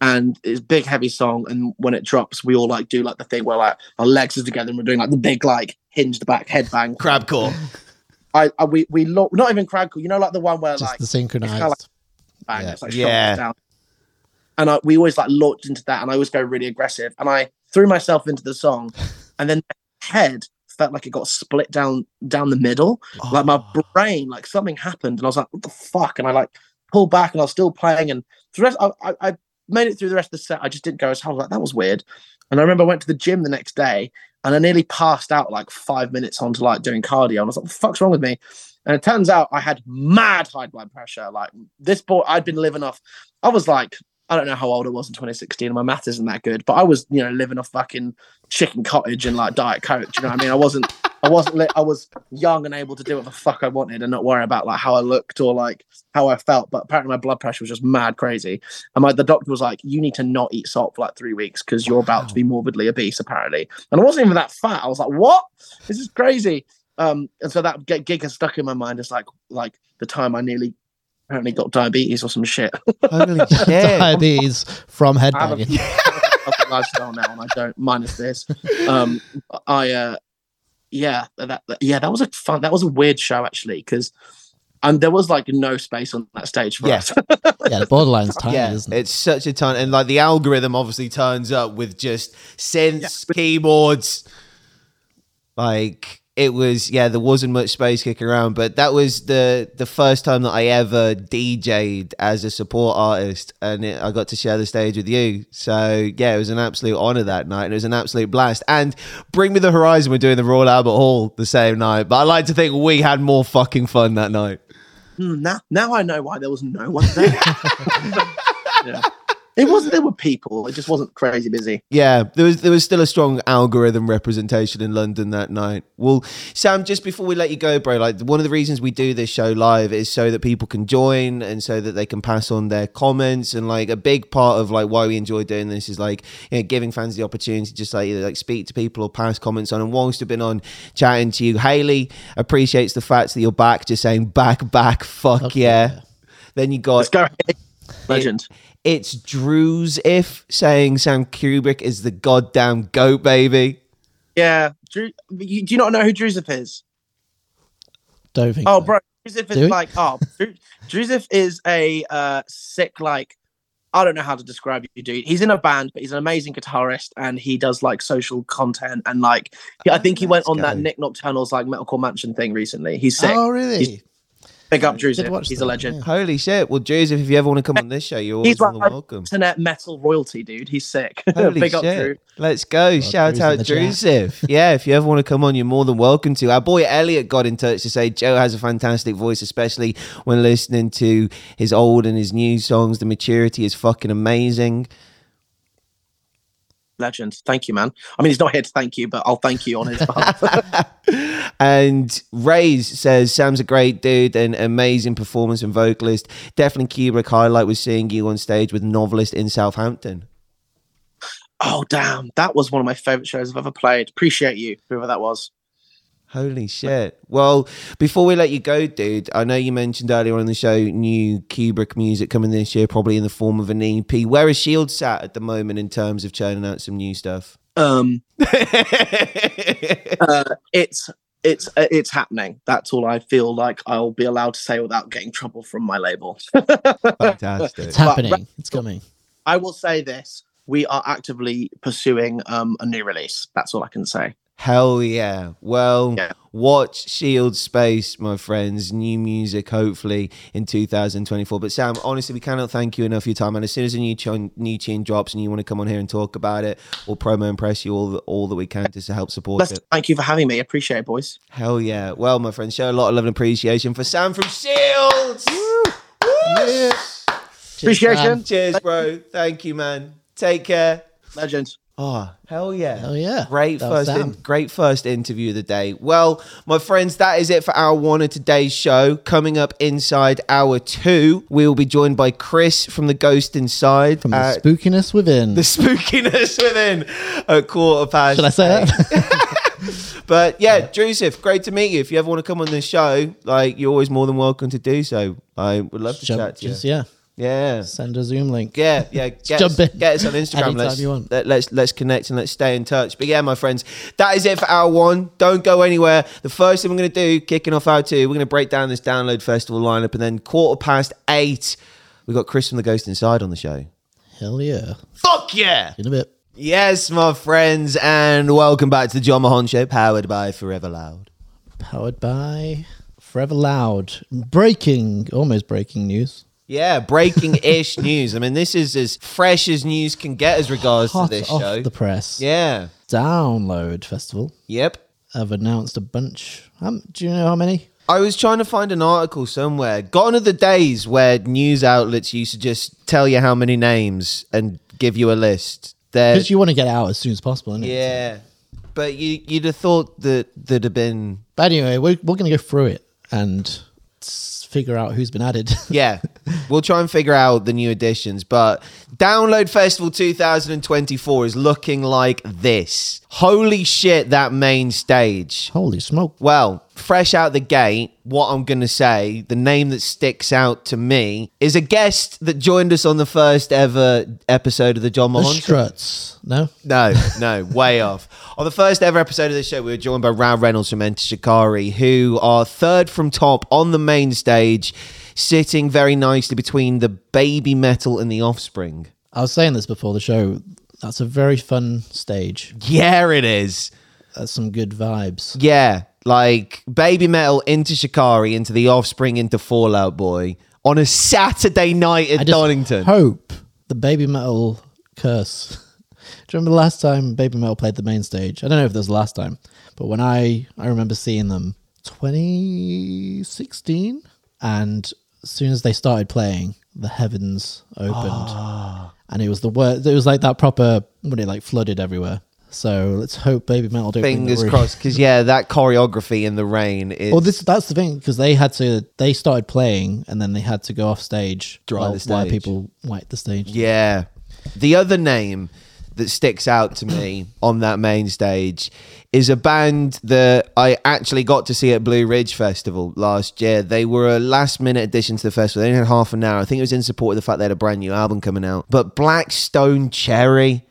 and it's a big heavy song. And when it drops, we all like do like the thing where like our legs are together and we're doing like the big like hinged back headbang. Crab core. I, I we we lo- not even crab call. You know, like the one where Just like the synchronized. kinda like- bang, Yeah. it's like Yeah. down. And I, we always like launched into that, and I always go really aggressive. And I threw myself into the song, and then head felt like it got split down down the middle. Like my Oh. brain, like something happened, and I was like, "What the fuck?" And I like pulled back, and I was still playing. And the rest, I, I, I made it through the rest of the set. I just didn't go as hard. Like, that was weird. And I remember I went to the gym the next day, and I nearly passed out like five minutes onto like doing cardio. And I was like, "What the fuck's wrong with me?" And it turns out I had mad high blood pressure. Like this boy, I'd been living off. I was like, I don't know how old I was in 2016. and My math isn't that good, but I was, you know, living off fucking chicken cottage and like diet coke. You know what I mean? I wasn't, I wasn't, li- I was young and able to do what the fuck I wanted and not worry about like how I looked or like how I felt. But apparently my blood pressure was just mad crazy. And my the doctor was like, you need to not eat salt for like three weeks because you're about to be morbidly obese apparently. And I wasn't even that fat. I was like, what? This is crazy. Um, and so that gig has stuck in my mind as like like the time I nearly apparently got diabetes or some shit. Holy shit. Diabetes from I have headbanging. healthy lifestyle now, and I don't minus this. Um, I uh, yeah, that, that yeah, that was a fun. That was a weird show actually because. And there was like no space on that stage for Yeah. us. yeah, the borderline's tiny, Yeah, isn't it? it's such a ton, and like the algorithm obviously turns up with just synths, keyboards. Like it was, yeah, there wasn't much space kicking around, but that was the the first time that I ever DJ'd as a support artist, and it, I got to share the stage with you. So yeah, it was an absolute honor that night, and it was an absolute blast. And Bring Me the Horizon were doing the Royal Albert Hall the same night, but I like to think we had more fucking fun that night. Hmm, now, now I know why there was no one there. yeah. It wasn't. There were people. It just wasn't crazy busy. Yeah, there was there was still a strong algorithm representation in London that night. Well, Sam, just before we let you go, bro, like one of the reasons we do this show live is so that people can join and so that they can pass on their comments and like a big part of like why we enjoy doing this is like you know, giving fans the opportunity to just like either like speak to people or pass comments on. And whilst we've been on chatting to you, Haley appreciates the fact that you're back, just saying back, back, fuck, Fuck yeah. yeah. Then you Let's got go. Legend. It's Drewsif saying Sam Kubrick is the goddamn goat baby. Yeah. Drew, you, do you not know who Drewsif is? Don't think. Oh, so. bro, Drewsif Do is we? like oh, Dru- Drewsif is a uh, sick like. I don't know how to describe you, dude. He's in a band, but he's an amazing guitarist, and he does like social content and like. I think he went let's on that. Nik Nocturnal's like metalcore mansion thing recently. He's sick. Oh, really? He's- Big up Did Drewsif. He's that, a legend. yeah. Holy shit. Well, Drews, if you ever want to come on this show, you're always He's more like than welcome. internet metal royalty, dude. He's sick. Holy Big up Drew. shit. Let's go. Shout Drew's out the chat. Drewsif. yeah, if you ever want to come on, you're more than welcome to. Our boy Elliot got in touch to say Joe has a fantastic voice, especially when listening to his old and his new songs. The maturity is fucking amazing. Legend. Thank you, man. I mean, he's not here to thank you, but I'll thank you on his behalf. and Rays says Sam's a great dude and amazing performance and vocalist. Definitely Kubrick highlight was seeing you on stage with Novelist in Southampton. oh, damn. That was one of my favorite shows I've ever played. Appreciate you, whoever that was. Holy shit. Well, before we let you go, dude, I know you mentioned earlier on the show new Kubrick music coming this year, probably in the form of an EP. Where is Shield sat at the moment in terms of churning out some new stuff? Um, uh, it's it's uh, it's happening. That's all I feel like I'll be allowed to say without getting trouble from my label. Fantastic. It's happening. It's coming. I will say this: we are actively pursuing um, a new release. That's all I can say. Hell yeah. Well, Yeah. watch Shield Space, my friends. New music, hopefully, in 2024. But Sam, honestly, we cannot thank you enough for your time. And as soon as a new tune, new tune drops and you want to come on here and talk about it, we'll promo and press you all, all that we can just to help support Let's, it. thank you for having me. Appreciate it, boys. Hell yeah. Well, my friends, show a lot of love and appreciation for Sam from Shields. Yeah. Appreciation. Cheers, bro. Thank you, man. Take care. Legend. Oh, hell yeah. Hell yeah. Great That first in, great first interview of the day. Well, my friends, that is it for hour one of today's show. Coming up inside hour two, we will be joined by Chris from the Ghost Inside. From the uh, spookiness within. the spookiness within at quarter past. Should I say that? But yeah, Joseph, great to meet you. If you ever want to come on the show, like you're always more than welcome to do so. I would love to Jump- chat to you. yeah. Yeah. Send a Zoom link. Yeah, yeah. Get, jump us, get us on Instagram. Let's, you want. Let, let's let's connect and let's stay in touch. But yeah, my friends, that is it for hour one. Don't go anywhere. The first thing we're going to do, kicking off hour two, we're going to break down this download festival lineup, and then quarter past eight, we got Chris from the Ghost Inside on the show. Hell yeah. Fuck yeah! In a bit. Yes, my friends, and welcome back to the Jon Mahon Show, powered by Forever Loud. Powered by Forever Loud. Breaking, almost breaking news. Yeah, breaking ish news. I mean, this is as fresh as news can get as regards Hot to this off show. the press. yeah. Download Festival Yep. have announced a bunch. Um, do you know how many? I was trying to find an article somewhere. Gone are the days where news outlets used to just tell you how many names and give you a list. Because you want to get out as soon as possible, yeah, but you you'd have thought that there'd have been But anyway, we're, we're going to go through it and figure out who's been added. yeah. we'll try and figure out the new additions, but Download Festival 2024 is looking like this. Holy shit, that main stage. Holy smoke. Well, fresh out the gate, what I'm going to say, the name that sticks out to me is a guest that joined us on the first ever episode of the Jon The Mahon Show. Struts. No? No, no, way off. On the first ever episode of the show, we were joined by Rou Reynolds from Enter Shikari, who are third from top on the main stage, sitting very nicely between the baby metal and the offspring. I was saying this before the show. That's a very fun stage. Yeah, it is. That's some good vibes. Yeah, like baby metal into Shikari, into the offspring, into Fall Out Boy on a Saturday night I at just Donington. hope the Baby Metal curse. Do you remember the last time Baby Metal played the main stage? I don't know if it was the last time, but when I I remember seeing them 2016, and as soon as they started playing, the heavens opened, Ah. and it was the worst. It was like that proper when it like flooded everywhere. So let's hope Baby Metal don't Fingers crossed, because yeah, that choreography in the rain is Well, this that's the thing because they had to. They started playing and then they had to go off stage. Dry while, the while stage. people wipe the stage. Yeah. The other name that sticks out to me on that main stage is a band that I actually got to see at Blue Ridge Festival last year. They were a last minute addition to the festival. They only had half an hour. I think it was in support of the fact they had a brand new album coming out. But Black Stone Cherry.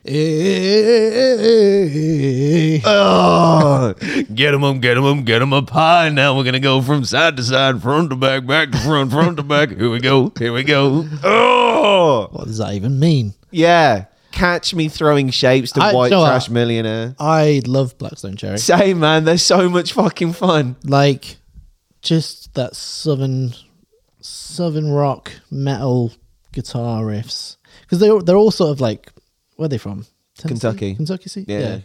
Oh, get them up, get them up, get them up high. Now we're going to go from side to side, front to back, back to front, front to back. Here we go, here we go. Oh, What does that even mean? yeah. Catch me throwing shapes to I- White you know Trash? Millionaire. I love Black Stone Cherry. Same, man. They're so much fucking fun. Like just that southern southern rock metal guitar riffs because they they're all sort of like where are they from? Tennessee? Kentucky. Kentucky. See? Yeah.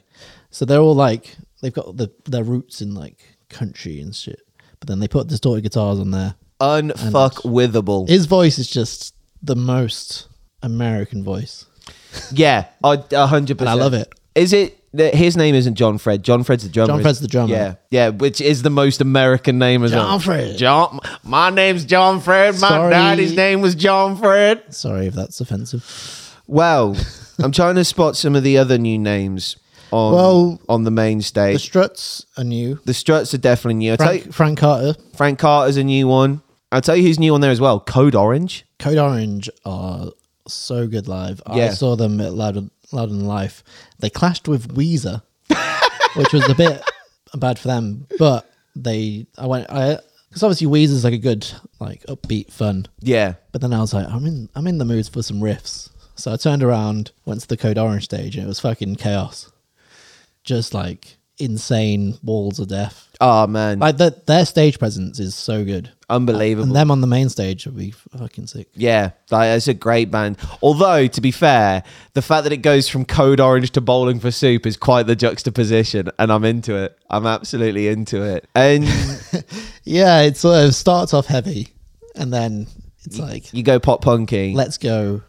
So they're all like they've got the their roots in like country and shit, but then they put distorted guitars on there. Unfuck withable. His voice is just the most American voice. Yeah, I- a hundred percent. I love it. Is it? that His name isn't John Fred. John Fred's the drummer. John Fred's the drummer. Yeah, yeah, which is the most American name as well. John Fred. John. My name's John Fred. My Sorry. daddy's name was John Fred. Sorry if that's offensive. Well, I'm trying to spot some of the other new names on Well, on the main stage. The stage. Struts are new. The Struts are definitely new. I'll tell Frank, you, Frank Carter, Frank Carter's a new one. I'll tell you who's new on there as well. Code Orange. Code Orange are so good live. I saw them at Loud, Louder Than Life. They clashed with Weezer, which was a bit bad for them. But they, I went, I because obviously Weezer's like a good, like upbeat, fun. Yeah. But then I was like, I'm in, I'm in the mood for some riffs. So I turned around, went to the Code Orange stage, and it was fucking chaos. Just like insane walls of death. Oh man, Like the, their stage presence is so good, unbelievable. and them on the main stage would be fucking sick. Yeah, like, it's a great band. Although, to be fair, the fact that it goes from Code Orange to Bowling for Soup is quite the juxtaposition, and I'm into it. I'm absolutely into it. And Yeah, it sort of starts off heavy, and then it's like you go pop punky. let's go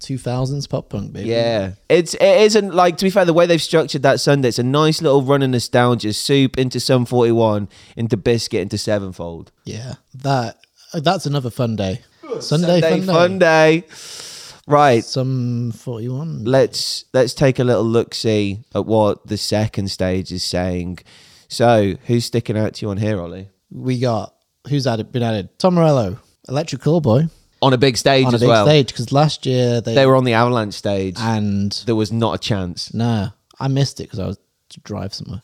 2000s pop punk, baby. Yeah, it's it isn't like to be fair. The way they've structured that Sunday, it's a nice little run of nostalgia. Soup into Sum Forty One, into Bizkit, into Sevenfold. yeah. That uh, that's another fun day. Sunday, Sunday fun, fun day. day. Right, Sum 41. let's let's take a little look see at what the second stage is saying. So, who's sticking out to you on here, Ollie? we got who's added been added? Tom Morello, Electric Callboy On a big stage on a as big well. stage because last year they, They were on the Avalanche stage. and there was not a chance. no, I missed it because I was to drive somewhere.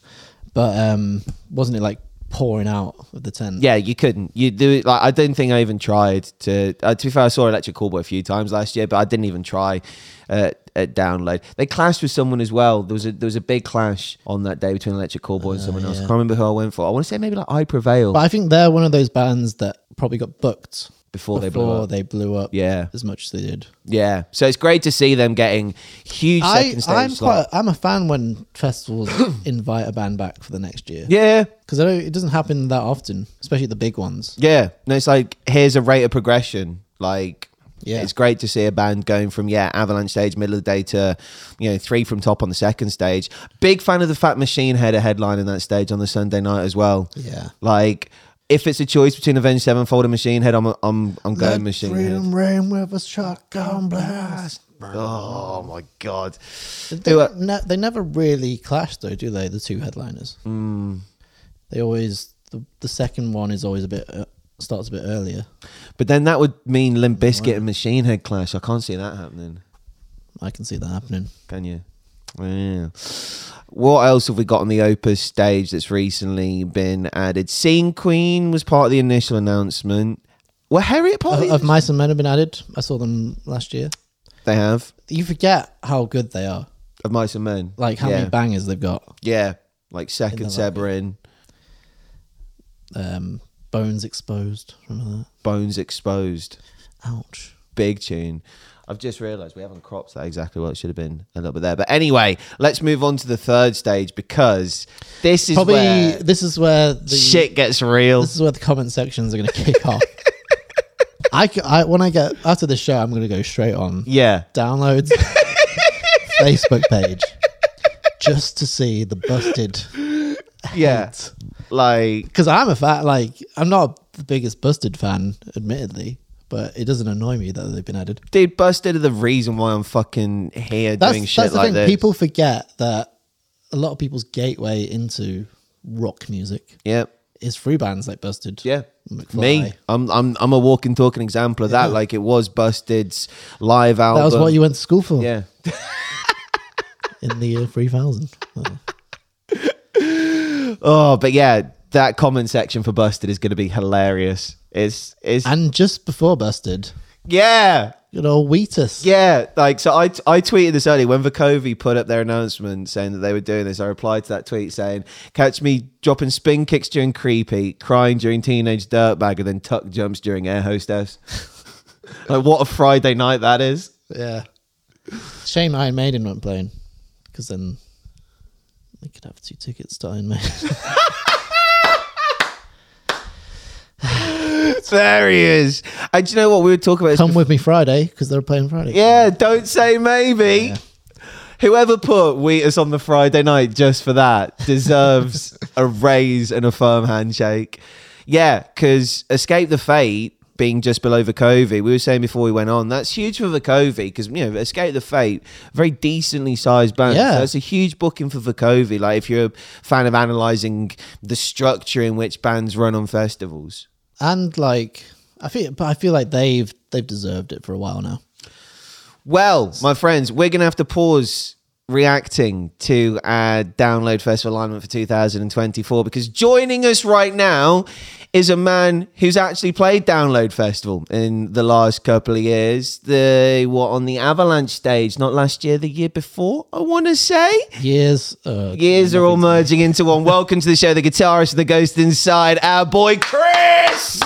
But um, wasn't it like pouring out of the tent? Yeah, you couldn't. You do it like I don't think I even tried to. Uh, to be fair, I saw Electric Callboy a few times last year, but I didn't even try uh, at download. They clashed with someone as well. There was a there was a big clash on that day between Electric Callboy and someone else. I can't remember who I went for. I want to say maybe like I Prevail But I think they're one of those bands that probably got booked before, before they blew up. they blew up Yeah, as much as they did. yeah. So it's great to see them getting huge I, second stage I'm slot. quite I'm a fan when festivals invite a band back for the next year Yeah, because it doesn't happen that often, especially the big ones. Yeah, no, it's like here's a rate of progression. Like, Yeah. it's great to see a band going from yeah Avalanche stage middle of the day to you know three from top on the second stage. Big fan of the Fat Machine Head a headline in that stage on the Sunday night as well. Yeah. Like, if it's a choice between Avenged Sevenfold and Machine Head, I'm I'm I'm going Machine Head. rain with a shotgun blast. Oh my god. They, Who, ne- they never really clash though, do they? The two headliners. Hmm. They always the, the second one is always a bit uh, starts a bit earlier. But then that would mean Limp Bizkit and Machine Head clash. I can't see that happening. I can see that happening. Can you? Yeah. What else have we got on the Opus stage that's recently been added? Scene Queen was part of the initial announcement. Were Harriet part Of, of, Mice and Men have been added. I saw them last year. They have. You forget how good they are. Of Mice and Men. Like how yeah. many bangers they've got. Yeah. Like Second Severin, Um, Bones exposed. Remember Bones Exposed. Ouch. Big tune. I've just realised we haven't cropped that exactly what it should have been a little bit there. But anyway, let's move on to the third stage because this is Probably where this is where the shit gets real. This is where the comment sections are going to kick off. I when I get after the show, I'm going to go straight on Yeah. downloads Facebook page just to see the busted. Yeah. Like Because I'm a fan. Like I'm not the biggest busted fan, admittedly, but it doesn't annoy me that they've been added. Dude, Busted are the reason why I'm fucking here That's, doing shit that's the like thing. this. People forget that a lot of people's gateway into rock music Yep. is free bands like Busted. Yeah. McFly. Me. I'm I'm I'm a walking talking example of that. Yeah. Like it was Busted's live album. That was what you went to school for Yeah. in the year 3000. Oh. Oh, but yeah, that comment section for Busted is gonna be hilarious. It's it's And just before Busted, yeah. you know, Wheatus. Yeah, like so I I tweeted this earlier when Vukovi put up their announcement saying that they were doing this. I replied to that tweet saying, "Catch me dropping spin kicks during creepy, crying during teenage dirtbag, and then tuck jumps during air hostess." like what a Friday night that is. Yeah. Shame Iron Maiden weren't playing because then they could have two tickets to Iron Maiden. There he is. And do you know what we were talking about? Come with me Friday because they're playing Friday. Yeah, don't say maybe. Whoever put Wheatus on the Friday night just for that deserves a raise and a firm handshake. Yeah, because Escape the Fate being just below the Vukovi, we were saying before we went on, that's huge for the Vukovi because, you know, Escape the Fate, very decently sized band. Yeah. So it's a huge booking for the Vukovi. Like, if you're a fan of analysing the structure in which bands run on festivals. And like I feel but I feel like they've they've deserved it for a while now. Well, my friends, we're to have to pause reacting to our Download Festival alignment for 2024 because joining us right now is a man who's actually played Download Festival in the last couple of years. They were on the Avalanche stage, not last year, the year before, I want to say. Years. Uh, Years are all merging into one. Welcome to the show, the guitarist of The Ghost Inside, our boy Chris.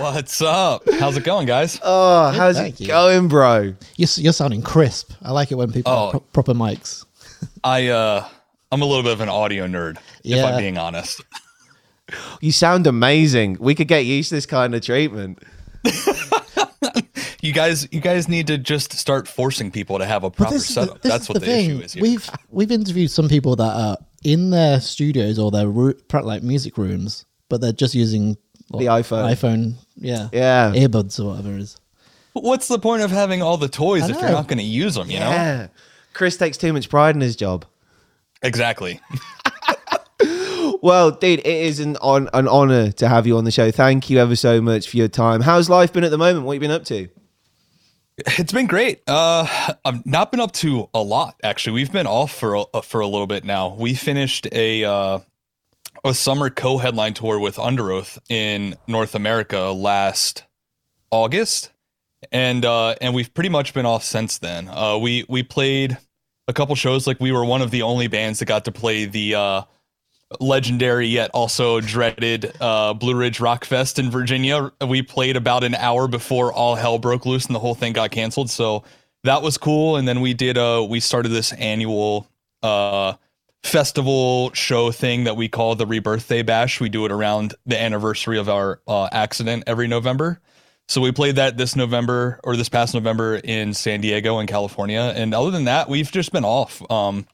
What's up? How's it going, guys? Oh, how's it you. going, bro? You're, you're sounding crisp. I like it when people Oh. have pro- proper mics. I uh I'm a little bit of an audio nerd, if Yeah. I'm being honest. You sound amazing. We could get used to this kind of treatment. You guys you guys need to just start forcing people to have a proper this is the- setup. this That's is what the, thing. issue is here. We've we've interviewed some people that are in their studios or their ru- pra- like music rooms, but they're just using The iPhone. iPhone, yeah, Yeah. earbuds or whatever it is. What's the point of having all the toys if you're know. not going to use them, you know? Yeah. Chris takes too much pride in his job. Exactly. Well, dude, it is an on, an honor to have you on the show. Thank you ever so much for your time. How's life been at the moment? What have you been up to? It's been great. Uh, I've not been up to a lot actually. We've been off for a, uh, for a little bit now. We finished a uh, a summer co-headline tour with Underoath in North America last August, and uh, and we've pretty much been off since then. Uh, we we played a couple shows. Like we were one of the only bands that got to play the uh, legendary yet also dreaded uh, Blue Ridge Rock Fest in Virginia. We played about an hour before all hell broke loose and the whole thing got canceled. So that was cool. And then we did uh we started this annual uh festival show thing that we call the Rebirthday Bash. We do it around the anniversary of our uh, accident every November. So we played that this November or this past November in San Diego in California. And other than that, we've just been off. Um,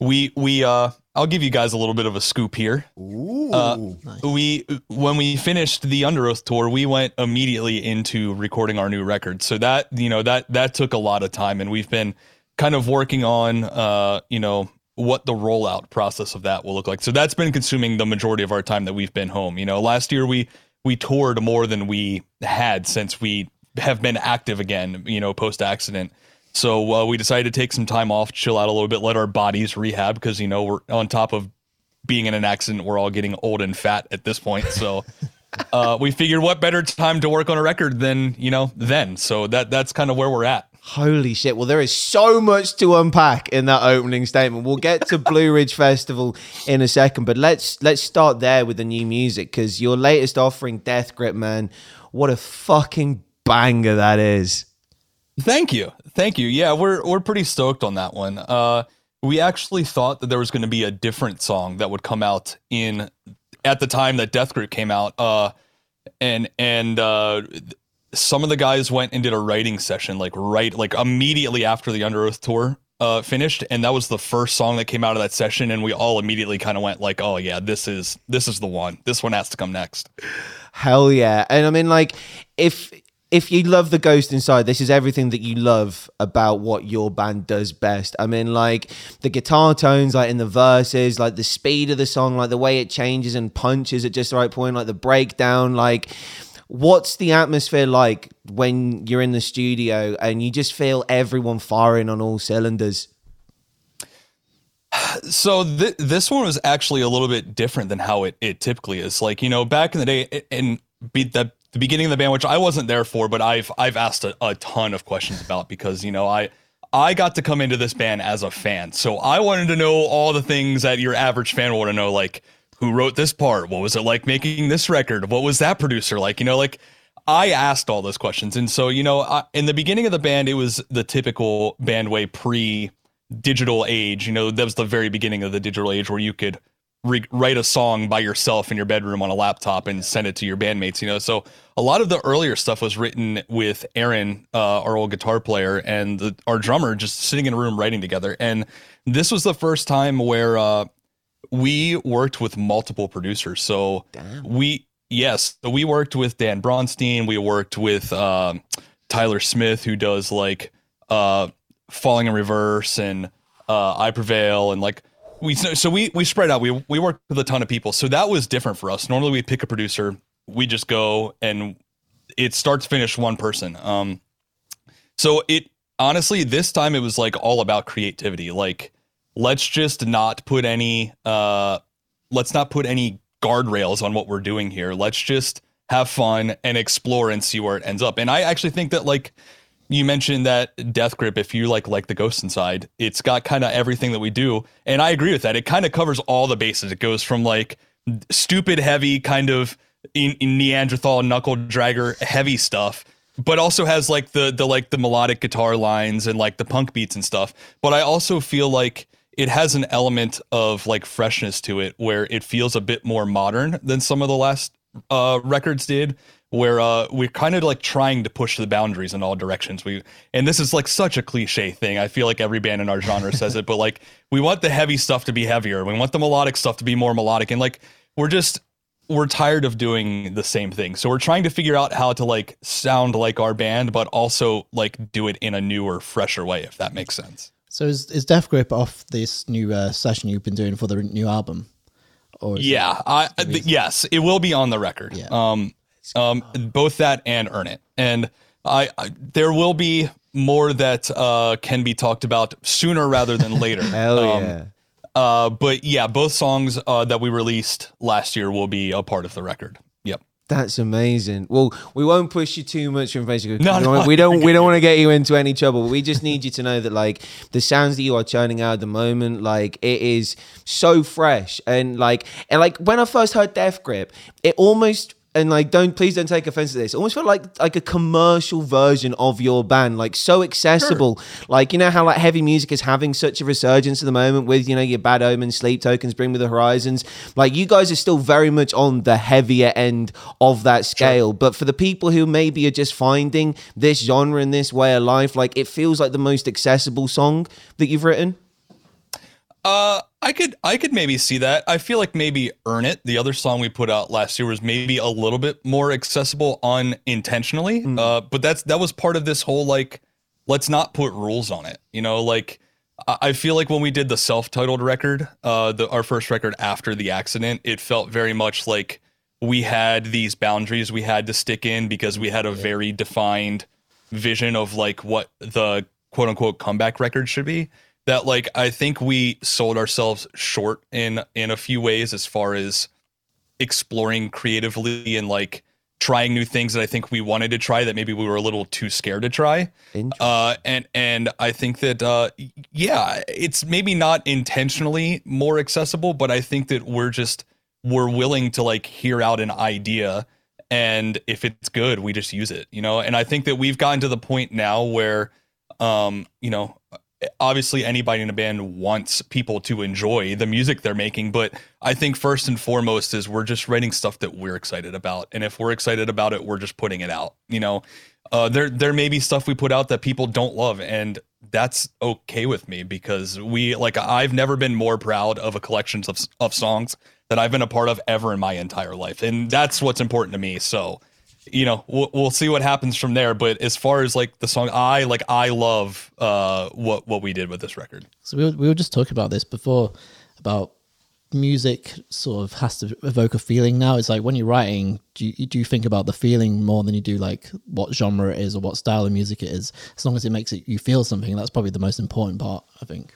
we we uh, I'll give you guys a little bit of a scoop here. Uh, we when we finished the Underoath tour, we went immediately into recording our new record. So that you know that that took a lot of time, and we've been kind of working on uh, you know what the rollout process of that will look like. So that's been consuming the majority of our time that we've been home. You know, last year we we toured more than we had since we have been active again. You know, post accident. So uh, we decided to take some time off, chill out a little bit, let our bodies rehab because you know we're on top of being in an accident, we're all getting old and fat at this point. So uh, we figured what better time to work on a record than you know then. So that that's kind of where we're at. Holy shit. Well, there is so much to unpack in that opening statement. We'll get to Blue Ridge Festival in a second, but let's let's start there with the new music because your latest offering, Death Grip, man, what a fucking banger that is. Thank you, thank you. Yeah, we're we're pretty stoked on that one. Uh, we actually thought that there was going to be a different song that would come out in at the time that Death Grip came out. Uh, and and uh, some of the guys went and did a writing session like right like immediately after the Underoath tour uh, finished, and that was the first song that came out of that session, and we all immediately kind of went like, oh yeah, this is this is the one. This one has to come next. Hell yeah. And I mean, like, if if you love the ghost inside, this is everything that you love about what your band does best. I mean, like the guitar tones, like in the verses, like the speed of the song, like the way it changes and punches at just the right point, like the breakdown, like what's the atmosphere like when you're in the studio and you just feel everyone firing on all cylinders? So th- this one was actually a little bit different than how it, it typically is. Like you know, back in the day, and be the, the beginning of the band, which I wasn't there for, but I've I've asked a, a ton of questions about because you know I I got to come into this band as a fan, so I wanted to know all the things that your average fan would want to know, like who wrote this part, what was it like making this record, what was that producer like, you know, like. I asked all those questions, and so you know, I, in the beginning of the band, it was the typical band way pre digital age. You know, that was the very beginning of the digital age where you could re- write a song by yourself in your bedroom on a laptop and send it to your bandmates. You know, so a lot of the earlier stuff was written with Aaron, uh, our old guitar player, and the, our drummer just sitting in a room writing together. And this was the first time where uh, we worked with multiple producers. So we yes, so we worked with Dan Braunstein. We worked with um, Tyler Smith, who does like uh, Falling in Reverse and uh, I Prevail, and like we so so we we spread out. We we worked with a ton of people, so that was different for us. Normally, we pick a producer, we just go and it starts finish one person. Um, so it honestly, this time it was like all about creativity. Like, let's just not put any uh let's not put any guardrails on what we're doing here. Let's just have fun and explore and see where it ends up. And I actually think that like you mentioned that Death Grip, if you like like the Ghost Inside, it's got kind of everything that we do. And I agree with that. It kind of covers all the bases. It goes from like stupid heavy kind of in, in Neanderthal knuckle dragger heavy stuff but also has like the the like the melodic guitar lines and like the punk beats and stuff. But I also feel like it has an element of like freshness to it where it feels a bit more modern than some of the last uh, records did where uh, we're kind of like trying to push the boundaries in all directions. We and this is like such a cliche thing. I feel like every band in our genre says it, but like we want the heavy stuff to be heavier. We want the melodic stuff to be more melodic, and like we're just we're tired of doing the same thing. So we're trying to figure out how to like sound like our band, but also like do it in a newer, fresher way, if that makes sense. So is is Death Grip off this new uh, session you've been doing for the new album? Or yeah, I, th- yes, it will be on the record. Yeah. Um, um, both that and Earn It, and I, I there will be more that uh, can be talked about sooner rather than later. Hell um, yeah. Uh, but yeah, both songs uh, that we released last year will be a part of the record. That's amazing. Well, we won't push you too much from Facebook. No, no, we don't. We don't want to get you into any trouble. We just need you to know that, like, the sounds that you are churning out at the moment, like, it is so fresh and like, and like when I first heard Death Grip, it almost and like don't please don't take offense to this. Almost felt like like a commercial version of your band, like so accessible. Sure. Like you know how like heavy music is having such a resurgence at the moment with you know your Bad Omens, Sleep Tokens, Bring Me the Horizons. Like you guys are still very much on the heavier end of that scale. Sure. But for the people who maybe are just finding this genre and this way of life, like it feels like the most accessible song that you've written. Uh, I could I could maybe see that. I feel like maybe Earn It, the other song we put out last year, was maybe a little bit more accessible unintentionally. Mm. Uh, but that's that was part of this whole like let's not put rules on it. You know, like I feel like when we did the self-titled record, uh, the our first record after the accident, it felt very much like we had these boundaries we had to stick in because we had a very defined vision of like what the quote unquote comeback record should be that like I think we sold ourselves short in in a few ways as far as exploring creatively and like trying new things that I think we wanted to try that maybe we were a little too scared to try. Uh, and and I think that uh, yeah, it's maybe not intentionally more accessible, but I think that we're just we're willing to like hear out an idea and if it's good, we just use it, you know? And I think that we've gotten to the point now where um, you know, obviously anybody in a band wants people to enjoy the music they're making but i think first and foremost is we're just writing stuff that we're excited about and if we're excited about it we're just putting it out you know? Uh, there there may be stuff we put out that people don't love and that's okay with me because we like i've never been more proud of a collection of, of songs that i've been a part of ever in my entire life and that's what's important to me so you know we'll, we'll see what happens from there. But as far as like the song i like i love uh what what we did with this record. So we were, we were just talking about this before about music sort of has to evoke a feeling now. It's like when you're writing do you, do you think about the feeling more than you do like what genre it is or what style of music it is? As long as it makes it you feel something that's probably the most important part i think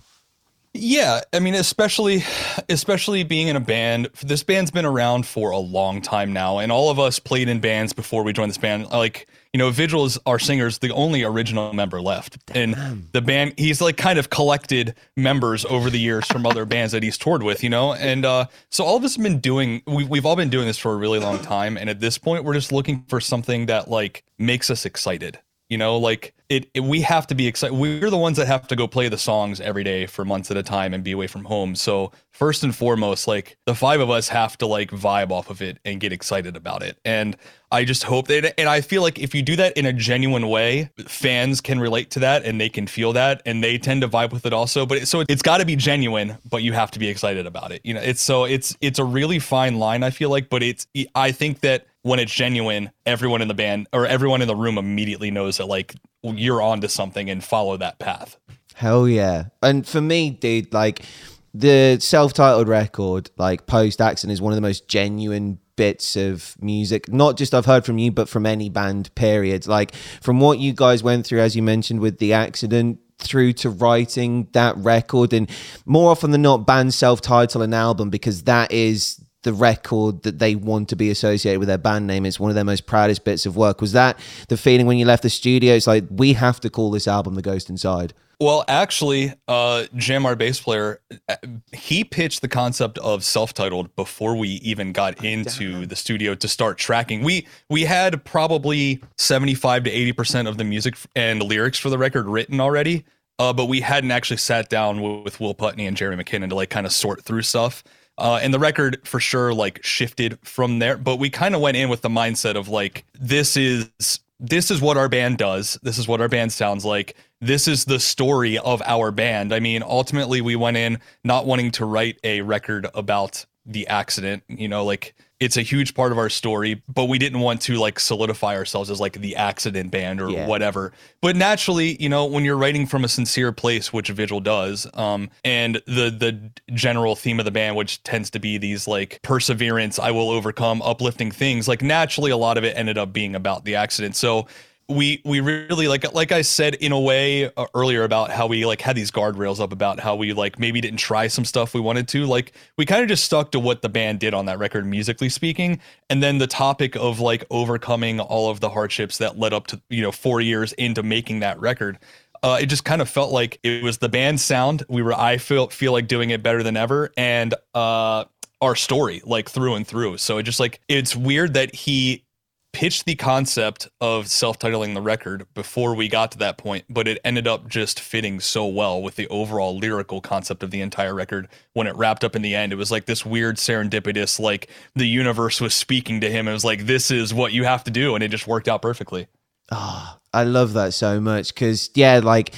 yeah, I mean, especially, especially being in a band. This band's been around for a long time now, and all of us played in bands before we joined this band. Like, you know, Vigil is our singer's the only original member left, Damn. and the band he's like kind of collected members over the years from other bands that he's toured with. You know, and uh, so all of us have been doing. We, we've all been doing this for a really long time, and at this point, we're just looking for something that like makes us excited. You know, like it, it, we have to be excited. We're the ones that have to go play the songs every day for months at a time and be away from home. So first and foremost, like the five of us have to like vibe off of it and get excited about it. And I just hope that, and I feel like if you do that in a genuine way, fans can relate to that and they can feel that and they tend to vibe with it also. But it, so it's got to be genuine, but you have to be excited about it. You know, it's so it's it's a really fine line. I feel like, but it's I think that when it's genuine, everyone in the band or everyone in the room immediately knows that like you're onto something and follow that path. Hell yeah. And for me, dude, like the self-titled record, like post accident, is one of the most genuine bits of music. Not just I've heard from you, but from any band. Period. Like from what you guys went through, as you mentioned with the accident. Through to writing that record, and more often than not, bands self title an album because that is the record that they want to be associated with their band name. It's one of their most proudest bits of work. Was that the feeling when you left the studio? It's like we have to call this album "The Ghost Inside." Well, actually, uh, Jim, our bass player, uh, he pitched the concept of self-titled before we even got into the studio to start tracking. We we had probably seventy-five to eighty percent of the music and lyrics for the record written already, uh, but we hadn't actually sat down with, with Will Putney and Jerry McKinnon to like kind of sort through stuff. Uh, and the record for sure like shifted from there, but we kind of went in with the mindset of like this is this is what our band does. This is what our band sounds like. This is the story of our band. I mean, ultimately, we went in not wanting to write a record about the accident. You know, like it's a huge part of our story, but we didn't want to like solidify ourselves as like the accident band or Yeah. whatever. But naturally, you know, when you're writing from a sincere place, which Vigil does, um, and the the general theme of the band, which tends to be these like perseverance, I will overcome, uplifting things, like naturally a lot of it ended up being about the accident. So we we really like like I said in a way uh, earlier about how we like had these guardrails up about how we like maybe didn't try some stuff we wanted to like we kind of just stuck to what the band did on that record musically speaking. And then the topic of like overcoming all of the hardships that led up to you know 4 years into making that record uh, it just kind of felt like it was the band sound. We were I feel feel like doing it better than ever and uh our story like through and through. So it just like it's weird that he pitched the concept of self-titling the record before we got to that point but it ended up just fitting so well with the overall lyrical concept of the entire record. When it wrapped up in the end it was like this weird serendipitous like the universe was speaking to him. It was like this is what you have to do and it just worked out perfectly. Ah, I love that so much because yeah, like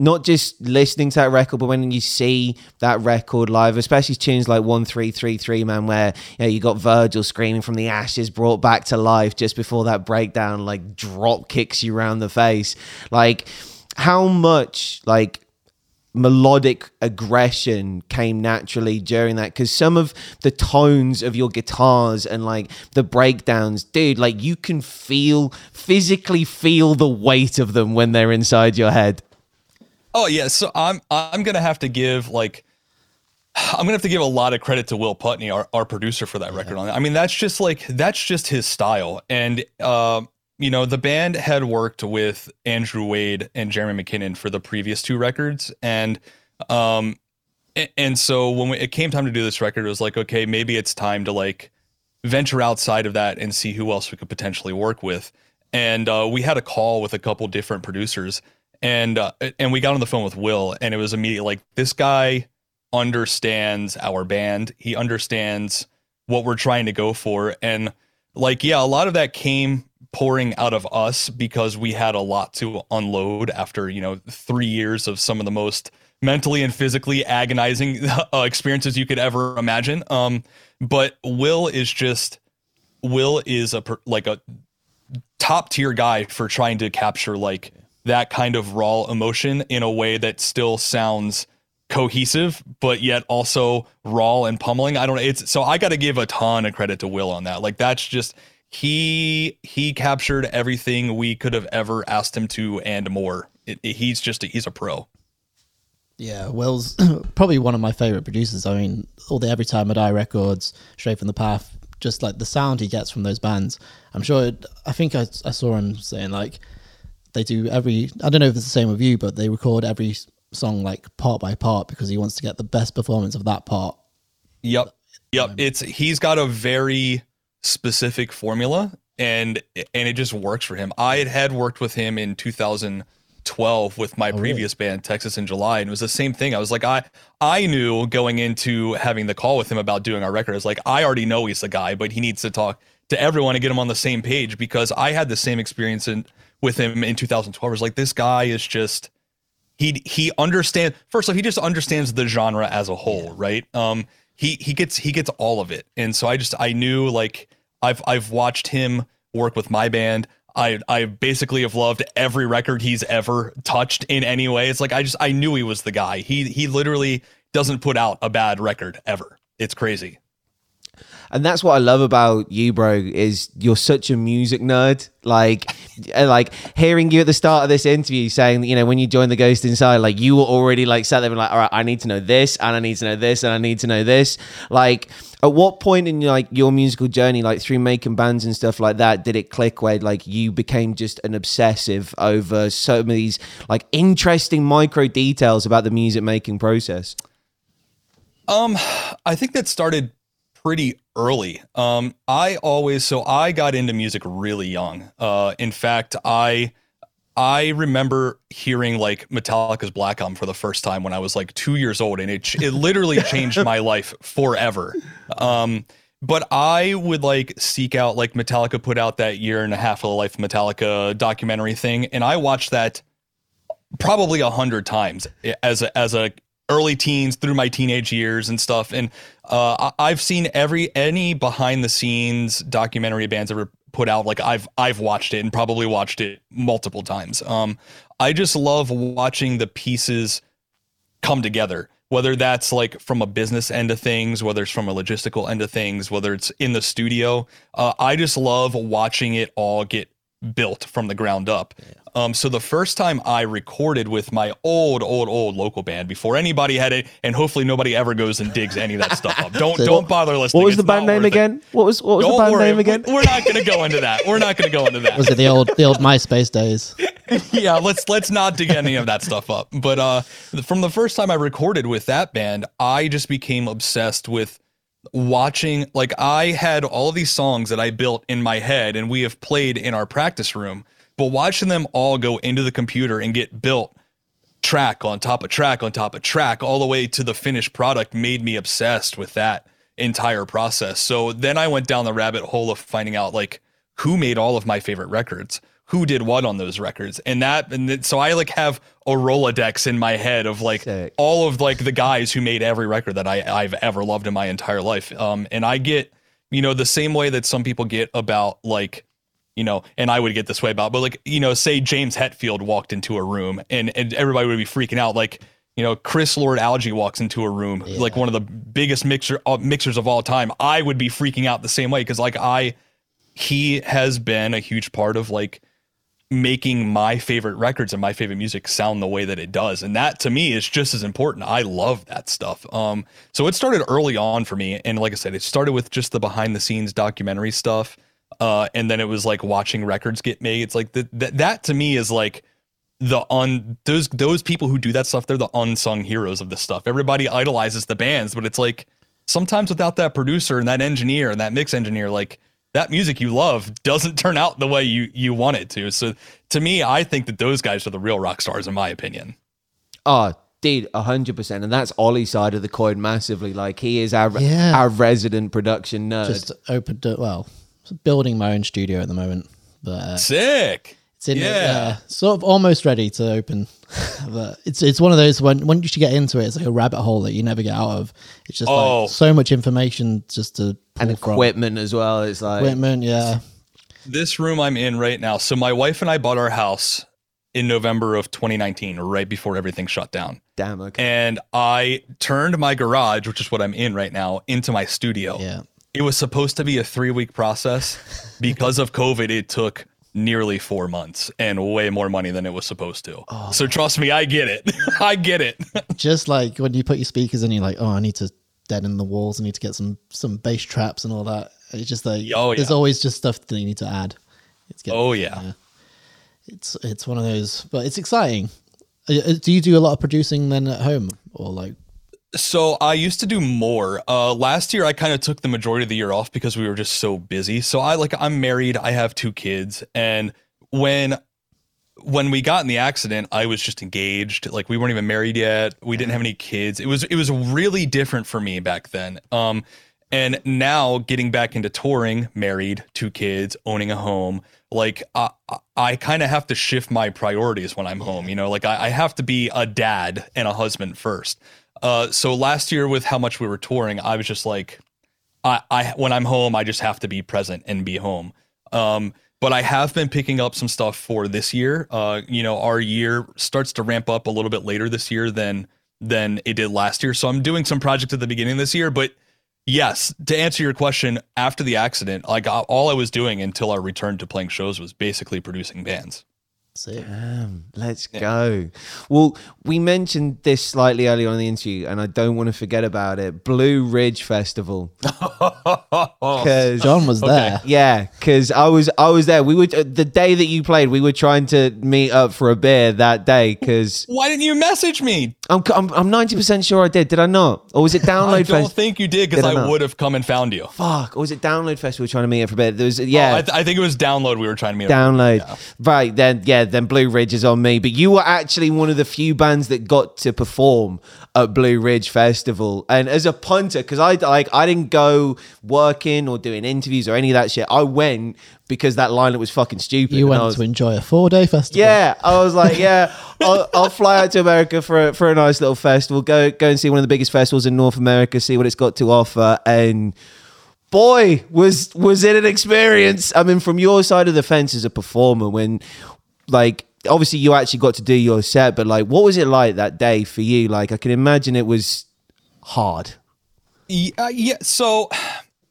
not just listening to that record, but when you see that record live, especially tunes like one three three three, man, where you know you got Vigil screaming from the ashes, brought back to life just before that breakdown, like drop kicks you around the face. Like how much like melodic aggression came naturally during that because some of the tones of your guitars and like the breakdowns dude like you can feel physically feel the weight of them when they're inside your head Oh yeah, so I'm I'm gonna have to give like I'm gonna have to give a lot of credit to Will Putney, our, our producer for that record on that. I mean, that's just like that's just his style. And uh, you know, the band had worked with Andrew Wade and Jeremy McKinnon for the previous two records, and um, a- and so when we, it came time to do this record, it was like, okay, maybe it's time to like venture outside of that and see who else we could potentially work with. And uh, we had a call with a couple different producers, and uh, and we got on the phone with Will, and it was immediately like this guy understands our band. He understands what we're trying to go for, and like yeah, a lot of that came pouring out of us because we had a lot to unload after you know three years of some of the most mentally and physically agonizing uh, experiences you could ever imagine. Um, but Will is just Will is a like a top tier guy for trying to capture like that kind of raw emotion in a way that still sounds cohesive but yet also raw and pummeling i don't know it's so i got to give a ton of credit to will on that like that's just he he captured everything we could have ever asked him to and more it, it- he's just a, he's a pro Yeah, Will's probably one of my favorite producers. I mean, all the Every Time I Die records, Straight from the Path, just like the sound he gets from those bands. I'm sure, it, I think I, I saw him saying like they do every, I don't know if it's the same with you, but they record every song like part by part because he wants to get the best performance of that part. Yep. Yep. Um, it's he's got a very specific formula and and it just works for him. I had, had worked with him in 2012 with my oh, previous band Texas in July and it was the same thing. I was like I I knew going into having the call with him about doing our record. I was like I already know he's the guy, but he needs to talk to everyone and get him on the same page because I had the same experience in, with him in 2012. I was like this guy is just he he understands first off he just understands the genre as a whole right um he he gets he gets all of it and so i just i knew like i've i've watched him work with my band i i basically have loved every record he's ever touched in any way it's like i just i knew he was the guy he he literally doesn't put out a bad record ever. It's crazy. And that's what I love about you, bro. Is you're such a music nerd. Like, like hearing you at the start of this interview saying you know when you joined the Ghost Inside, like you were already like sat there and like, all right, I need to know this, and I need to know this, and I need to know this. Like, at what point in like your musical journey, like through making bands and stuff like that, did it click where like you became just an obsessive over some of these like interesting micro details about the music making process? Um, I think that started pretty early. Um, I always so I got into music really young. Uh, in fact, I I remember hearing like Metallica's Black Album for the first time when I was like two years old, and it it literally changed my life forever. Um, but I would like seek out like Metallica put out that year and a half of the life of Metallica documentary thing, and I watched that probably a hundred times as a, as a early teens through my teenage years and stuff. And uh, I've seen every any behind the scenes documentary bands ever put out. Like I've I've watched it and probably watched it multiple times. Um, I just love watching the pieces come together. Whether that's like from a business end of things, whether it's from a logistical end of things, whether it's in the studio, uh, I just love watching it all get built from the ground up. Um, so the first time I recorded with my old, old, old local band before anybody had it, and hopefully nobody ever goes and digs any of that stuff up. Don't So don't bother listening. What was the band name worth it. again? What was what was Don't the band worry, name again? we- We're not going to go into that. We're not going to go into that. Was it the old the old MySpace days? yeah, let's let's not dig any of that stuff up. But uh from the first time I recorded with that band, I just became obsessed with watching like I had all these songs that I built in my head and we have played in our practice room, but watching them all go into the computer and get built track on top of track on top of track all the way to the finished product made me obsessed with that entire process. So then I went down the rabbit hole of finding out like who made all of my favorite records, who did what on those records. And that and then, so I like have a Rolodex in my head of like Sick. all of like the guys who made every record that I I've ever loved in my entire life. Um and I get you know the same way that some people get about like you know, and I would get this way about, but like, you know, say James Hetfield walked into a room and, and everybody would be freaking out. Like, you know, Chris Lord-Alge walks into a room, like one of the biggest mixer uh, mixers of all time. I would be freaking out the same way because like I, he has been a huge part of like making my favorite records and my favorite music sound the way that it does. And that to me is just as important. I love that stuff. Um so it started early on for me. And like i said it started with just the behind the scenes documentary stuff uh and then it was like watching records get made it's like the, that that to me is like the on those those people who do that stuff they're the unsung heroes of this stuff everybody idolizes the bands but it's like sometimes without that producer and that engineer and that mix engineer like that music you love doesn't turn out the way you you want it to so to me i think that those guys are the real rock stars in my opinion Oh, dude, hundred percent, and that's Ollie's side of the coin massively. Like he is our Yeah. our resident production nerd. Just opened it. Well, building my own studio at the moment, but uh, sick it's in Yeah. uh, sort of almost ready to open. but it's it's one of those when once you get into it, it's like a rabbit hole that you never get out of. It's just Oh. like so much information just to pull and from. equipment as well. It's like Equipment, yeah. this room i'm in right now so my wife and i bought our house in november of 2019 right before everything shut down damn okay. and i turned my garage which is what i'm in right now into my studio Yeah. It was supposed to be a three week process because of covid it took nearly four months and way more money than it was supposed to so trust me i get it i get it Just like when you put your speakers in, you're like, oh, I need to deaden the walls. I need to get some some bass traps and all that. It's just like Oh, there's always just stuff that you need to add. It's getting, oh yeah it's it's one of those, but it's exciting. Uh, uh, Do you do a lot of producing then at home, or like? So I used to do more. Uh, last year I kind of took the majority of the year off because we were just so busy. So I like I'm married. I have two kids, and when when we got in the accident, I was just engaged. Like we weren't even married yet. We didn't have any kids. It was it was really different for me back then. Um, and now getting back into touring, married, two kids, owning a home, like I I, I kind of have to shift my priorities when I'm home. You know, like I, I have to be a dad and a husband first. Uh, so last year with how much we were touring, I was just like, I, I when I'm home, I just have to be present and be home. Um, but I have been picking up some stuff for this year. Uh, you know, our year starts to ramp up a little bit later this year than than it did last year. So I'm doing some projects at the beginning of this year, but yes, to answer your question, after the accident, like all I was doing until I returned to playing shows was basically producing bands. Sick. Damn, let's go. Well, we mentioned this slightly earlier on in the interview, and I don't want to forget about it. Blue Ridge Festival. Because John was there. yeah, because I was I was there. We would uh, the day that you played. We were trying to meet up for a beer that day because Why didn't you message me? I'm I'm I'm ninety percent sure I did. Did I not? Or was it Download? Festival? I don't Festival? think you did because I I, would have come and found you. Fuck. Or was it Download Festival? We were trying to meet up for a beer. There was yeah. Oh, I, th- I think it was download. We were trying to meet. up. for, Download. Right, then yeah, then Blue Ridge is on me. But you were actually one of the few bands that got to perform at Blue Ridge Festival. And as a punter, because I like I didn't go working or doing interviews or any of that shit. I went because that lineup was fucking stupid. You went was, to enjoy a four day festival. yeah, I was like, yeah, I'll, I'll fly out to America for a, for a nice little festival. Go go and see one of the biggest festivals in North America. See what it's got to offer. And boy, was was it an experience. I mean, from your side of the fence as a performer, when like obviously you actually got to do your set, but like, what was it like that day for you? Like, I can imagine it was hard. Yeah, uh, yeah. So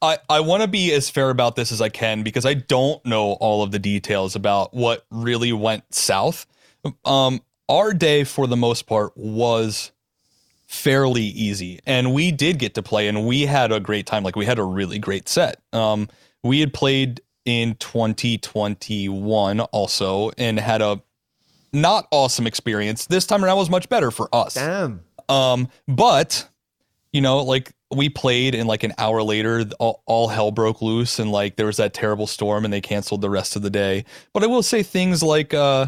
I I want to be as fair about this as I can because I don't know all of the details about what really went south. Um, our day for the most part was fairly easy, and we did get to play, and we had a great time. Like we had a really great set. Um, we had played in 2021 also, and had a not awesome experience. This time around was much better for us. Damn. Um, but you know, like we played and like an hour later, all, all hell broke loose and like there was that terrible storm and they canceled the rest of the day. But I will say things like, uh,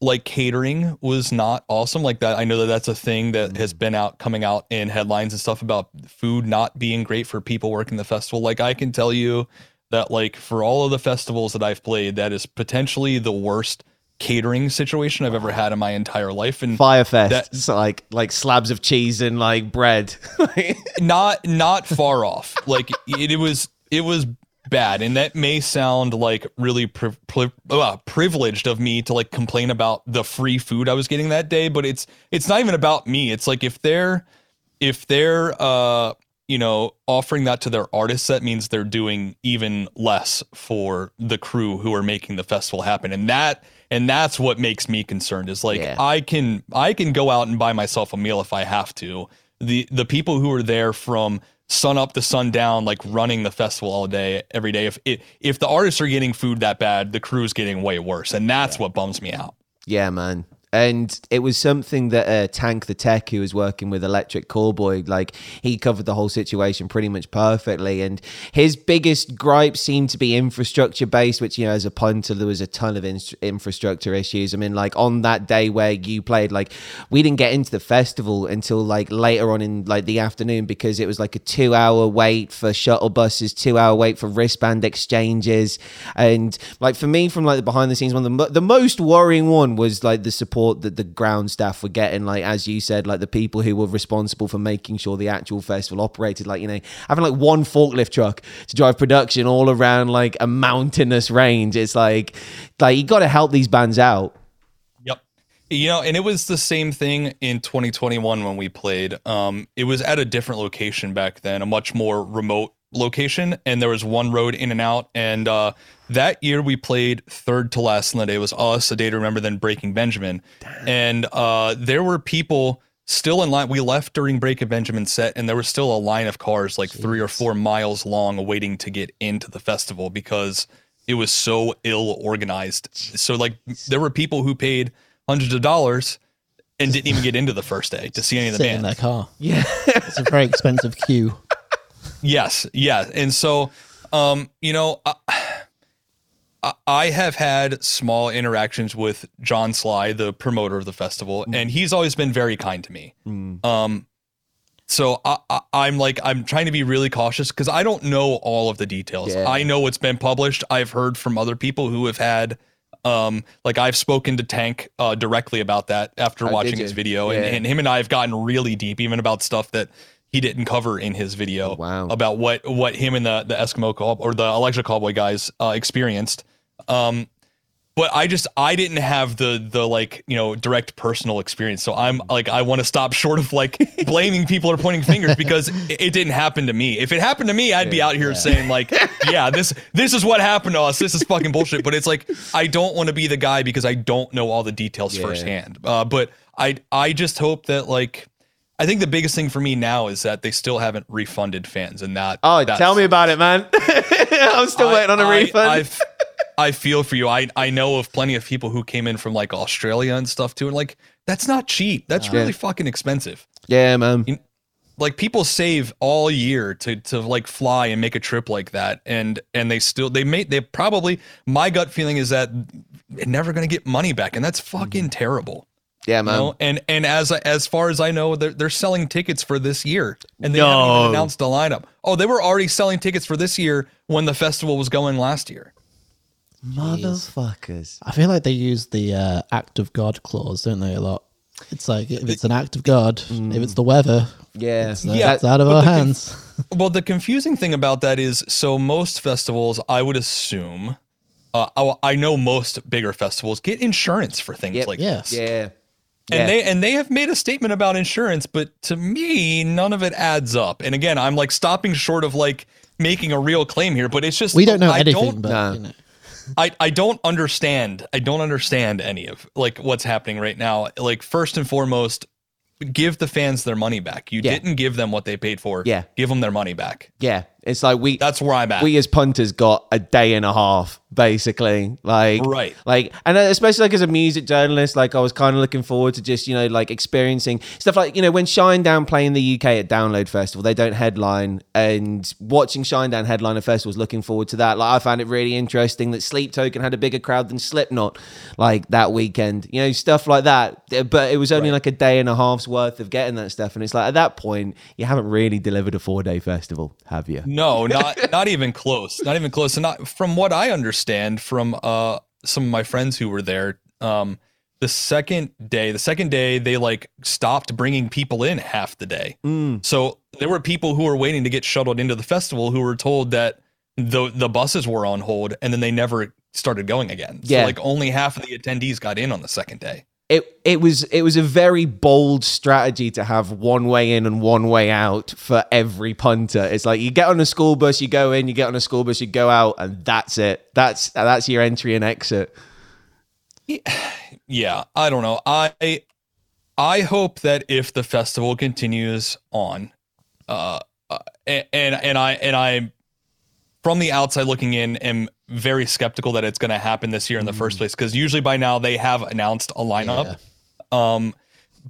like catering was not awesome like that. I know that that's a thing that has been out coming out in headlines and stuff about food not being great for people working the festival. Like I can tell you that like for all of the festivals that I've played, that is potentially the worst catering situation I've ever had in my entire life. And Fyre Fest. That- It's like like slabs of cheese and like bread. not not far off like it, it was it was bad and that may sound like really pri- pri- uh, privileged of me to like complain about the free food i was getting that day but it's it's not even about me it's like if they're if they're uh you know offering that to their artists that means they're doing even less for the crew who are making the festival happen. And that and that's what makes me concerned is like Yeah. i can i can go out and buy myself a meal if i have to. The the people who are there from sun up to sundown like running the festival all day every day if if, if the artists are getting food that bad the crew's getting way worse. And that's what bums me out. Yeah, man. And it was something that uh, Tank the Tech, who was working with Electric Callboy, like he covered the whole situation pretty much perfectly. And his biggest gripe seemed to be infrastructure based, which, you know, as a punter, there was a ton of in- infrastructure issues. I mean, like on that day where you played, like we didn't get into the festival until like later on in like the afternoon because it was like a two hour wait for shuttle buses, two hour wait for wristband exchanges. And like for me, from like the behind the scenes one, the, mo- the most worrying one was like the support that the ground staff were getting. Like, as you said, like the people who were responsible for making sure the actual festival operated, like, you know, having like one forklift truck to drive production all around like a mountainous range. It's like, like you got to help these bands out. Yep. You know, and it was the same thing in 2021 when we played. Um, it was at a different location back then, a much more remote location, and there was one road in and out. And uh, that year we played third to last on the day. It was us, a day to remember, then Breaking Benjamin. And uh, there were people still in line. We left during Breaking Benjamin set, and there was still a line of cars like three or four miles long waiting to get into the festival because it was so ill organized. So like there were people who paid hundreds of dollars and didn't even get into the first day to see any of the Sit in that car. Yeah. It's a very expensive queue. Yes, yeah, and so um, you know, I, I- have had small interactions with John Sly, the promoter of the festival, and he's always been very kind to me. Um, so I, I, I'm like, I'm trying to be really cautious because I don't know all of the details. Yeah. I know what's been published. I've heard from other people who have had, um, like I've spoken to Tank uh, directly about that after Oh, watching his video, and, and him and I have gotten really deep, even about stuff that he didn't cover in his video Oh, wow. about what what him and the the Eskimo or the Electric Callboy guys uh, experienced. Um, but I just I didn't have the the like you know direct personal experience, so I'm like I want to stop short of like blaming people or pointing fingers because it, it didn't happen to me. If it happened to me, I'd be out here saying like, yeah, this this is what happened to us. This is fucking bullshit. But it's like I don't want to be the guy because I don't know all the details Yeah. firsthand. Uh, but I I just hope that like. I think the biggest thing for me now is that they still haven't refunded fans, and that. Oh, tell me about it, man. I'm still I- waiting on a I- refund. I've- I feel for you. I I know of plenty of people who came in from like Australia and stuff too. And like that's not cheap. That's really fucking expensive. yeah, man. Like people save all year to to like fly and make a trip like that, and and they still they made they probably my gut feeling is that they're never gonna get money back, and that's fucking mm-hmm. terrible. Yeah, You man. know? And and as as far as I know, they're they're selling tickets for this year, and they haven't even announced the lineup. Oh, they were already selling tickets for this year when the festival was going last year. Motherfuckers. I feel like they use the uh, act of God clause, don't they? A lot. It's like if it's an act of God, if it's the weather, Yeah. it's, uh, Yeah, it's out of our the conf- hands. Well, the confusing thing about that is, so most festivals, I would assume, uh, I, I know most bigger festivals get insurance for things Yep. like yes. Yeah. And Yeah. they and they have made a statement about insurance, but to me, none of it adds up. And again, I'm like stopping short of like making a real claim here, but it's just We don't know I anything, Don't, but Nah. you know. I I don't understand. I don't understand any of like what's happening right now. Like first and foremost, give the fans their money back. You Yeah. didn't give them what they paid for. Yeah. give them their money back. Yeah. It's like we That's where I'm at. we as punters got a day and a half basically like Right. like and uh, especially like as a music journalist like i was kind of looking forward to just you know like experiencing stuff like you know when shinedown play in the uk at download festival they don't headline and watching shinedown headline at festivals looking forward to that like i found it really interesting that sleep token had a bigger crowd than slipknot like that weekend you know stuff like that uh, but it was only Right. like a day and a half's worth of getting that stuff and it's like at that point you haven't really delivered a four day festival have you No, not not even close. Not even close. And not from what I understand from uh some of my friends who were there, um, the second day, the second day they like stopped bringing people in half the day. Mm. So there were people who were waiting to get shuttled into the festival who were told that the the buses were on hold and then they never started going again. Yeah. So like only half of the attendees got in on the second day. It it was it was a very bold strategy to have one way in and one way out for every punter. It's like you get on a school bus, you go in, you get on a school bus, you go out, and that's it. That's that's your entry and exit. yeah i don't know i i hope that if the festival continues on uh uh, and and i and i from the outside looking in am very skeptical that it's going to happen this year in the first place because usually by now they have announced a lineup um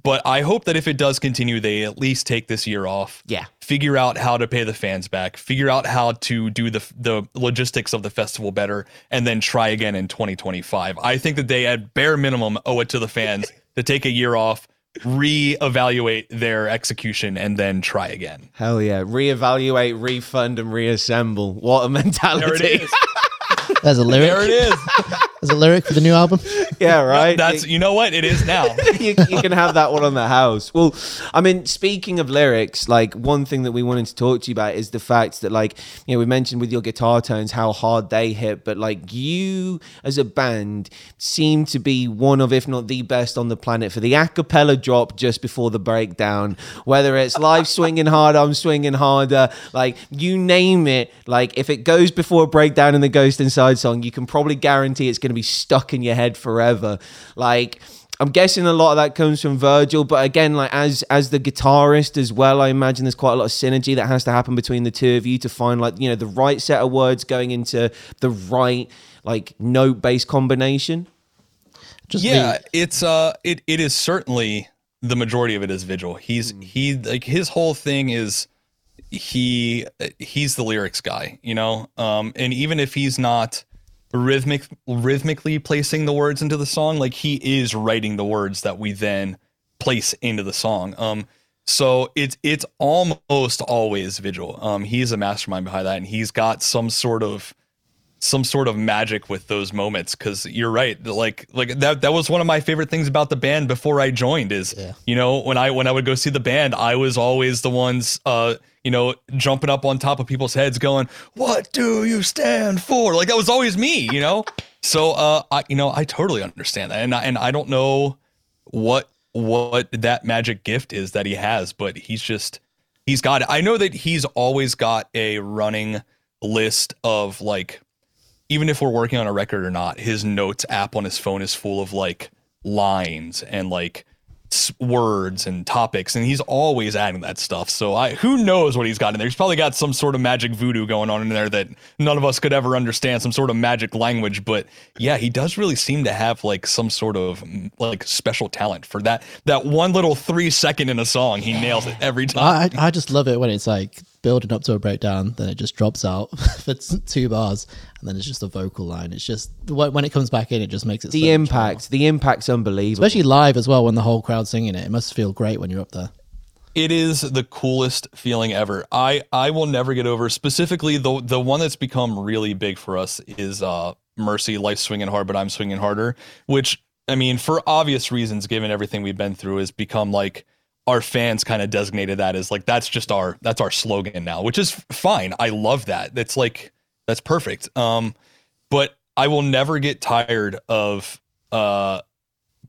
but i hope that if it does continue they at least take this year off Yeah. figure out how to pay the fans back, figure out how to do the the logistics of the festival better, and then try again in 2025. I think that they at bare minimum owe it to the fans to take a year off, reevaluate their execution, and then try again. Hell yeah. Reevaluate, refund, and reassemble. What a mentality. Is. A lyric. There it is. There's a lyric for the new album. yeah, right. That's you know what it is now. you, you can have that one on the house. Well, I mean, speaking of lyrics, like one thing that we wanted to talk to you about is the fact that, like, you know, we mentioned with your guitar tones how hard they hit, but like you as a band seem to be one of, if not the best on the planet for the a cappella drop just before the breakdown. Whether it's live swinging hard, I'm swinging harder, like you name it. Like if it goes before a breakdown in the Ghost Inside song, you can probably guarantee it's going to be stuck in your head forever. Like. I'm guessing a lot of that comes from Vigil, but again, like as as the guitarist as well, I imagine there's quite a lot of synergy that has to happen between the two of you to find like you know the right set of words going into the right like note based combination. Just yeah, the- it's uh, it it is certainly the majority of it is Vigil. He's he like his whole thing is he he's the lyrics guy, you know. Um, and even if he's not rhythmic rhythmically placing the words into the song, like he is writing the words that we then place into the song. Um, so it's it's almost always Vigil. Um, he's a mastermind behind that, and he's got some sort of some sort of magic with those moments because you're right like like that that was one of my favorite things about the band before i joined is Yeah. you know when i when i would go see the band i was always the ones uh you know jumping up on top of people's heads going what do you stand for? Like that was always me you know? So uh i you know i totally understand that and I, and i don't know what what that magic gift is that he has but he's just he's got it. I know that he's always got a running list of like even if we're working on a record or not, his notes app on his phone is full of like lines and like words and topics, and he's always adding that stuff. So I, who knows what he's got in there? He's probably got some sort of magic voodoo going on in there that none of us could ever understand, some sort of magic language. But yeah, he does really seem to have like some sort of like special talent for that. That one little three second in a song, he nails it every time. I, I just love it when it's like building up to a breakdown, then it just drops out for two bars, and then it's just a vocal line. It's just when when it comes back in, it just makes it The so much impact, the impact's unbelievable. especially live as well when the whole crowd's singing it. It must feel great when you're up there. it is the coolest feeling ever. I I will never get over. Specifically, the the one that's become really big for us is uh Mercy, Life Swinging Hard, but I'm Swinging Harder. Which I mean, for obvious reasons, given everything we've been through, has become like our fans kind of designated that as like that's just our that's our slogan now, which is fine. I love that. That's like that's perfect. Um, but I will never get tired of uh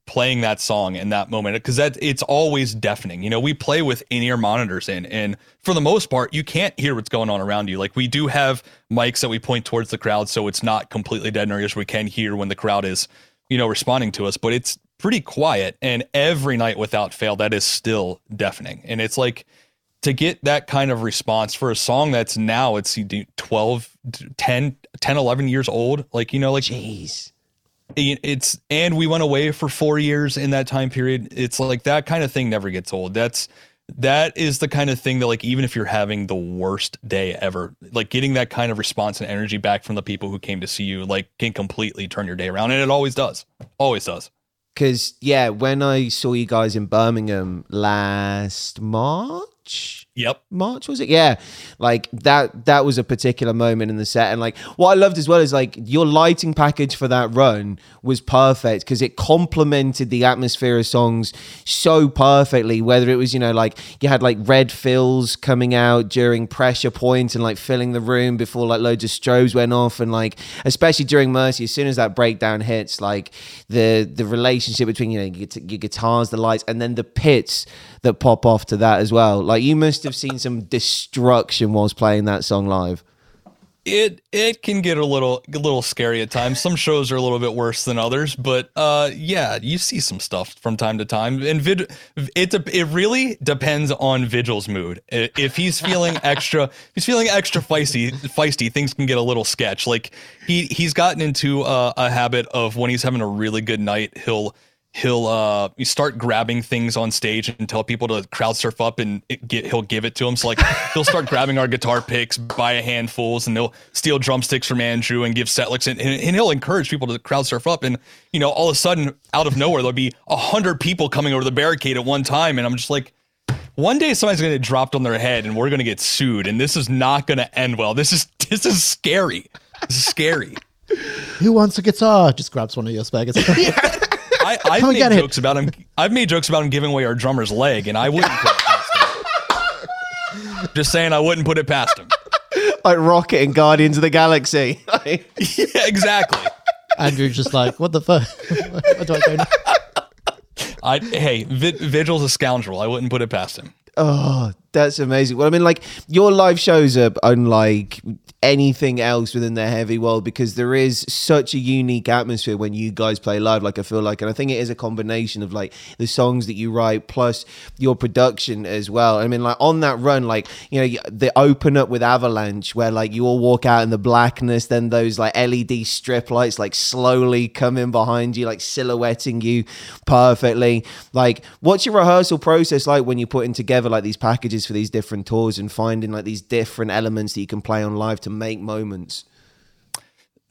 playing that song in that moment because that it's always deafening. You know, we play with in-ear monitors in, and for the most part, you can't hear what's going on around you. Like we do have mics that we point towards the crowd, so it's not completely dead in our ears. We can hear when the crowd is, you know, responding to us, but it's pretty quiet. And every night without fail, that is still deafening. And it's like to get that kind of response for a song that's now it's 12 10 10 11 years old like you know like Jeez. it's and we went away for four years in that time period it's like that kind of thing never gets old that's that is the kind of thing that like even if you're having the worst day ever like getting that kind of response and energy back from the people who came to see you like can completely turn your day around and it always does always does Because yeah, when I saw you guys in Birmingham last March, yep March was it? Yeah, like that. That was a particular moment in the set, and like what I loved as well is like your lighting package for that run was perfect because it complemented the atmosphere of songs so perfectly. Whether it was you know like you had like red fills coming out during pressure point and like filling the room before like loads of strobes went off, and like especially during Mercy, as soon as that breakdown hits, like the the relationship between you know your, your guitars, the lights, and then the pits that pop off to that as well. Like you must have seen some destruction whilst playing that song live. it it can get a little a little scary at times. Some shows are a little bit worse than others, but uh, yeah, you see some stuff from time to time. And vid, it it really depends on Vigil's mood. If he's feeling extra, if he's feeling extra feisty. Feisty things can get a little sketch. Like he he's gotten into uh, a habit of when he's having a really good night, he'll he'll uh you start grabbing things on stage and tell people to crowd surf up and it get he'll give it to them so like he'll start grabbing our guitar picks buy a handfuls and they'll steal drumsticks from andrew and give set licks and, and he'll encourage people to crowd surf up. And you know all of a sudden out of nowhere there'll be a hundred people coming over the barricade at one time. And i'm just like one day somebody's gonna get dropped on their head and we're gonna get sued and this is not gonna end well. This is this is scary. This is scary. Who wants a guitar? Just grabs one of your spare guitars. I, I've Come made get it. jokes about him. I've made jokes about him giving away our drummer's leg, and I wouldn't. Put it past him. Just saying, I wouldn't put it past him. Like Rocket and Guardians of the Galaxy. Yeah, exactly. Andrew's just like, what the fuck? what do I do now? I hey, Vi- Vigil's a scoundrel. I wouldn't put it past him. oh, that's amazing. Well, I mean, like your live shows are unlike anything else within the heavy world because there is such a unique atmosphere when you guys play live. Like I feel like, and I think it is a combination of like the songs that you write plus your production as well. I mean, like on that run, like you know, they open up with Avalanche where like you all walk out in the blackness, then those like LED strip lights like slowly come in behind you, like silhouetting you perfectly. Like, what's your rehearsal process like when you're putting together like these packages for these different tours and finding like these different elements that you can play on live to make moments?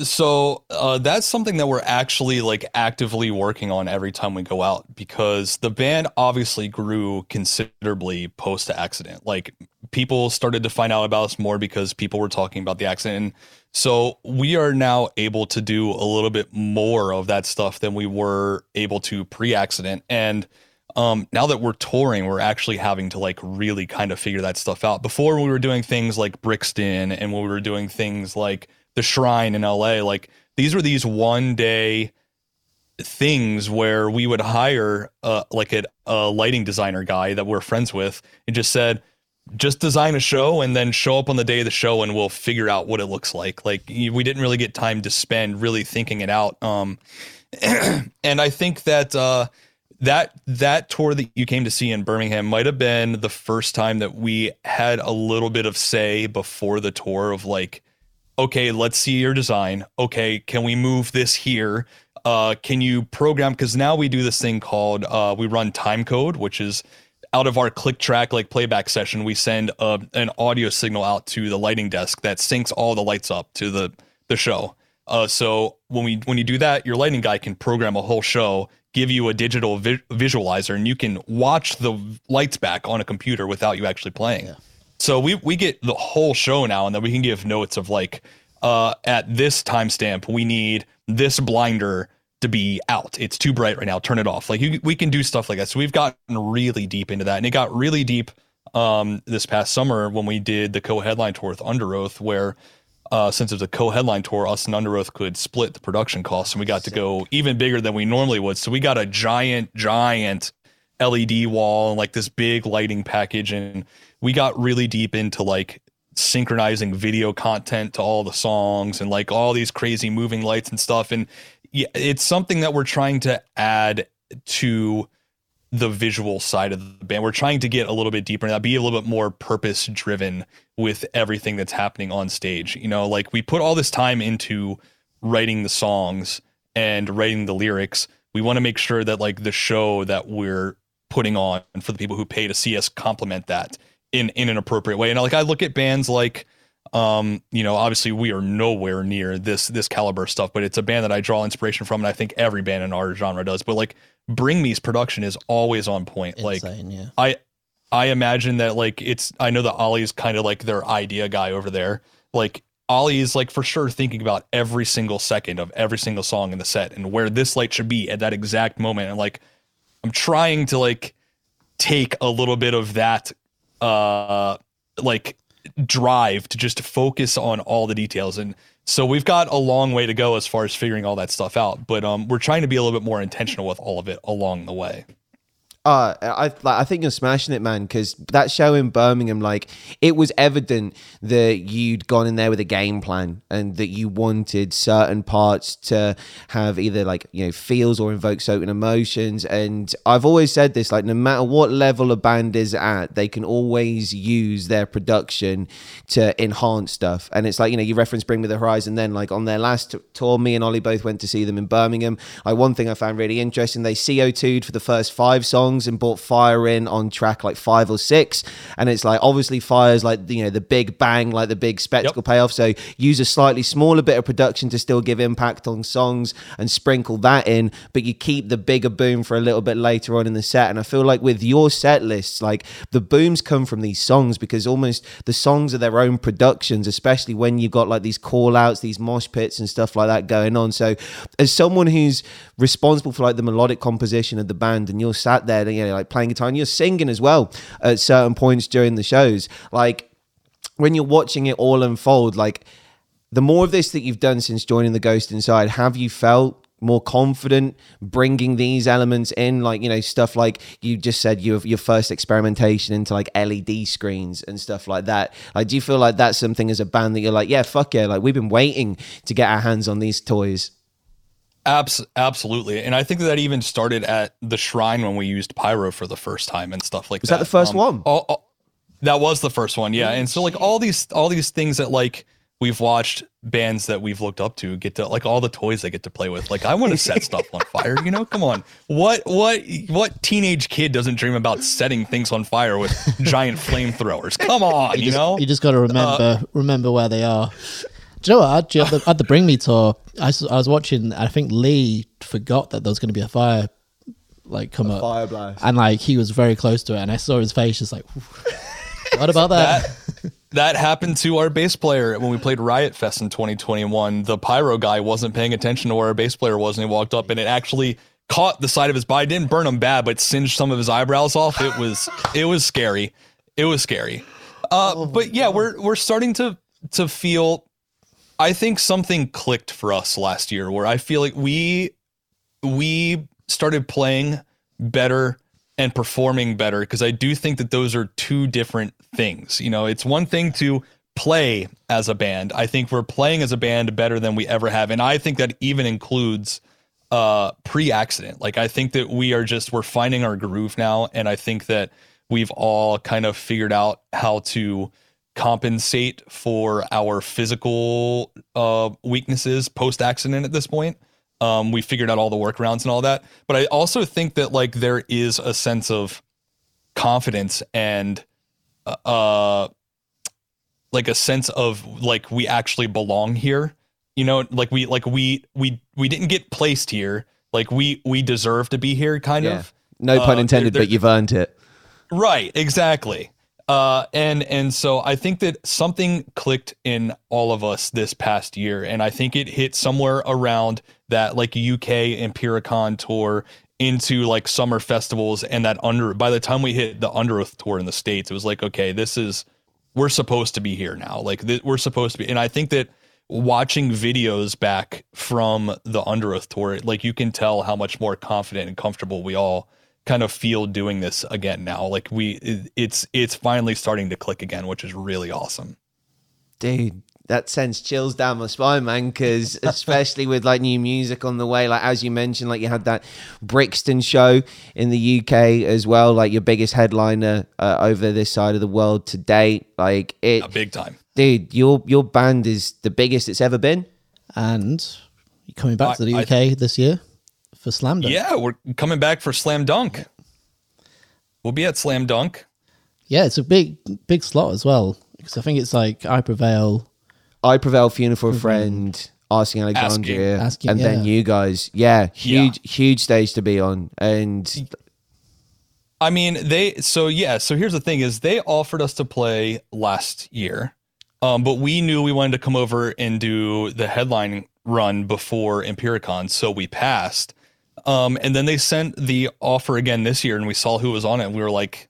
So uh, that's something that we're actually like actively working on every time we go out because the band obviously grew considerably post accident. Like people started to find out about us more because people were talking about the accident. And So we are now able to do a little bit more of that stuff than we were able to pre accident. And um, now that we're touring, we're actually having to like really kind of figure that stuff out. Before we were doing things like Brixton and when we were doing things like the Shrine in LA, like these were these one day things where we would hire uh, like a, a lighting designer guy that we're friends with and just said, just design a show and then show up on the day of the show and we'll figure out what it looks like. Like we didn't really get time to spend really thinking it out. Um, and I think that, uh, that that tour that you came to see in Birmingham might have been the first time that we had a little bit of say before the tour of like okay let's see your design. Okay can we move this here? Uh, can you program? Because now we do this thing called uh, we run time code which is out of our click track like playback session we send uh, an audio signal out to the lighting desk that syncs all the lights up to the the show. Uh, so when we when you do that your lighting guy can program a whole show give you a digital vi- visualizer and you can watch the lights back on a computer without you actually playing. Yeah. So we we get the whole show now, and then we can give notes of like, uh, at this timestamp, we need this blinder to be out. It's too bright right now. Turn it off. Like you, we can do stuff like that. So we've gotten really deep into that, and it got really deep um, this past summer when we did the co-headline tour with Underoath, where uh, since it's a co-headline tour, us and Underoath could split the production costs, and we got to go even bigger than we normally would. So we got a giant, giant LED wall and like this big lighting package, and we got really deep into like synchronizing video content to all the songs and like all these crazy moving lights and stuff. And yeah, it's something that we're trying to add to the visual side of the band. We're trying to get a little bit deeper and be a little bit more purpose driven with everything that's happening on stage. You know, like we put all this time into writing the songs and writing the lyrics. We want to make sure that like the show that we're putting on and for the people who pay to see us complement that in in an appropriate way. And like I look at bands like um, you know, obviously we are nowhere near this this caliber stuff, but it's a band that I draw inspiration from, and I think every band in our genre does. But like Bring Me's production is always on point. Insane, like yeah. I I imagine that like it's I know that Ollie's kind of like their idea guy over there. Like Ollie is like for sure thinking about every single second of every single song in the set and where this light should be at that exact moment. And like I'm trying to like take a little bit of that uh like drive to just focus on all the details and so we've got a long way to go as far as figuring all that stuff out but um, we're trying to be a little bit more intentional with all of it along the way uh, I like, I think you're smashing it, man. Because that show in Birmingham, like, it was evident that you'd gone in there with a game plan and that you wanted certain parts to have either like you know feels or invoke certain emotions. And I've always said this, like, no matter what level a band is at, they can always use their production to enhance stuff. And it's like you know, you reference Bring Me the Horizon. Then, like on their last tour, me and Ollie both went to see them in Birmingham. Like one thing I found really interesting, they CO2'd for the first five songs songs and brought Fire in on track like five or six. And it's like obviously Fire's like you know the big bang, like the big spectacle yep. payoff. So use a slightly smaller bit of production to still give impact on songs and sprinkle that in, but you keep the bigger boom for a little bit later on in the set. And I feel like with your set lists, like the booms come from these songs because almost the songs are their own productions, especially when you've got like these call outs, these mosh pits and stuff like that going on. So as someone who's responsible for like the melodic composition of the band and you're sat there you know, like playing guitar and you're singing as well at certain points during the shows. Like when you're watching it all unfold, like the more of this that you've done since joining the Ghost Inside, have you felt more confident bringing these elements in? Like you know stuff like you just said your your first experimentation into like LED screens and stuff like that. Like do you feel like that's something as a band that you're like yeah fuck yeah like we've been waiting to get our hands on these toys Abs- absolutely. And I think that even started at the shrine when we used pyro for the first time and stuff like was that. Was that the first um, one? All, all, that was the first one, yeah. And so like all these all these things that like we've watched bands that we've looked up to get to like all the toys they get to play with. Like I want to set stuff on fire, you know? Come on. What what what teenage kid doesn't dream about setting things on fire with giant flamethrowers? Come on, you, you know? You just got to remember uh, remember where they are. Do you know what? Actually, at the, at the Bring Me tour, I was watching. I think Lee forgot that there was going to be a fire, like come up, Fire blast. and like he was very close to it, and I saw his face just like, what about that? that that happened to our bass player when we played Riot Fest in 2021. The pyro guy wasn't paying attention to where our bass player was, and he walked up, and it actually caught the side of his body. It didn't burn him bad, but singed some of his eyebrows off. It was it was scary. It was scary. Uh, but yeah, we're we're starting to to feel. I think something clicked for us last year, where I feel like we we started playing better and performing better because I do think that those are two different things. You know, it's one thing to play as a band. I think we're playing as a band better than we ever have, and I think that even includes uh pre-accident. Like I think that we are just we're finding our groove now, and I think that we've all kind of figured out how to compensate for our physical uh weaknesses post accident at this point. Um, we figured out all the workarounds and all that. But I also think that like there is a sense of confidence and uh, uh like a sense of like we actually belong here. You know, like we like we we we didn't get placed here. Like we we deserve to be here kind Yeah. of. No pun Uh, intended, there- but you've earned it. Right, exactly. Uh, and and so I think that something clicked in all of us this past year, and I think it hit somewhere around that like UK Empiricon tour into like summer festivals and that under. By the time we hit the Underoath tour in the states, it was like okay, this is we're supposed to be here now. Like th- we're supposed to be, and I think that watching videos back from the Underoath tour, like you can tell how much more confident and comfortable we all kind of feel doing this again now. Like we, it- it's it's finally starting to click again, which is really awesome. Dude, that sends chills down my spine, man. Because especially with like new music on the way, like as you mentioned, like you had that Brixton show in the UK as well, like your biggest headliner uh, over this side of the world to date. Like it, A big time. dude, your your band is the biggest it's ever been. And you're coming back I- to the I- UK this year for Slam Dunk. Yeah, we're coming back for Slam Dunk. We'll be at Slam Dunk. Yeah, it's a big, big slot as well because I think it's like I Prevail. I prevail funeral for a friend. Asking Alexandria, Mm-hmm. Asking, and then you guys, yeah, huge, huge stage to be on, and I mean, they so yeah, so here's the thing is they offered us to play last year. Um, but we knew we wanted to come over and do the headline run before Empiricon, so we passed. Um, and then they sent the offer again this year and we saw who was on it and we were like,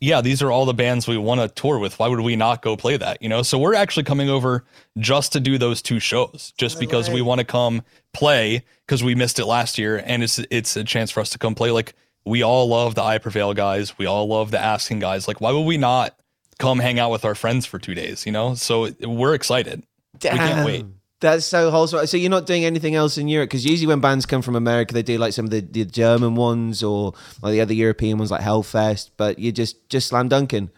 yeah, these are all the bands we want to tour with. Why would we not go play that? You know, so we're actually coming over just to do those two shows, just because we want to come play because we missed it last year, and it's it's a chance for us to come play. Like we all love the I Prevail guys, we all love the Asking guys. Like why would we not come hang out with our friends for two days? You know, so we're excited. We can't wait. That's so wholesome. So you're not doing anything else in Europe because usually when bands come from America, they do like some of the, the German ones or like the other European ones like Hellfest. But you're just just slam dunking.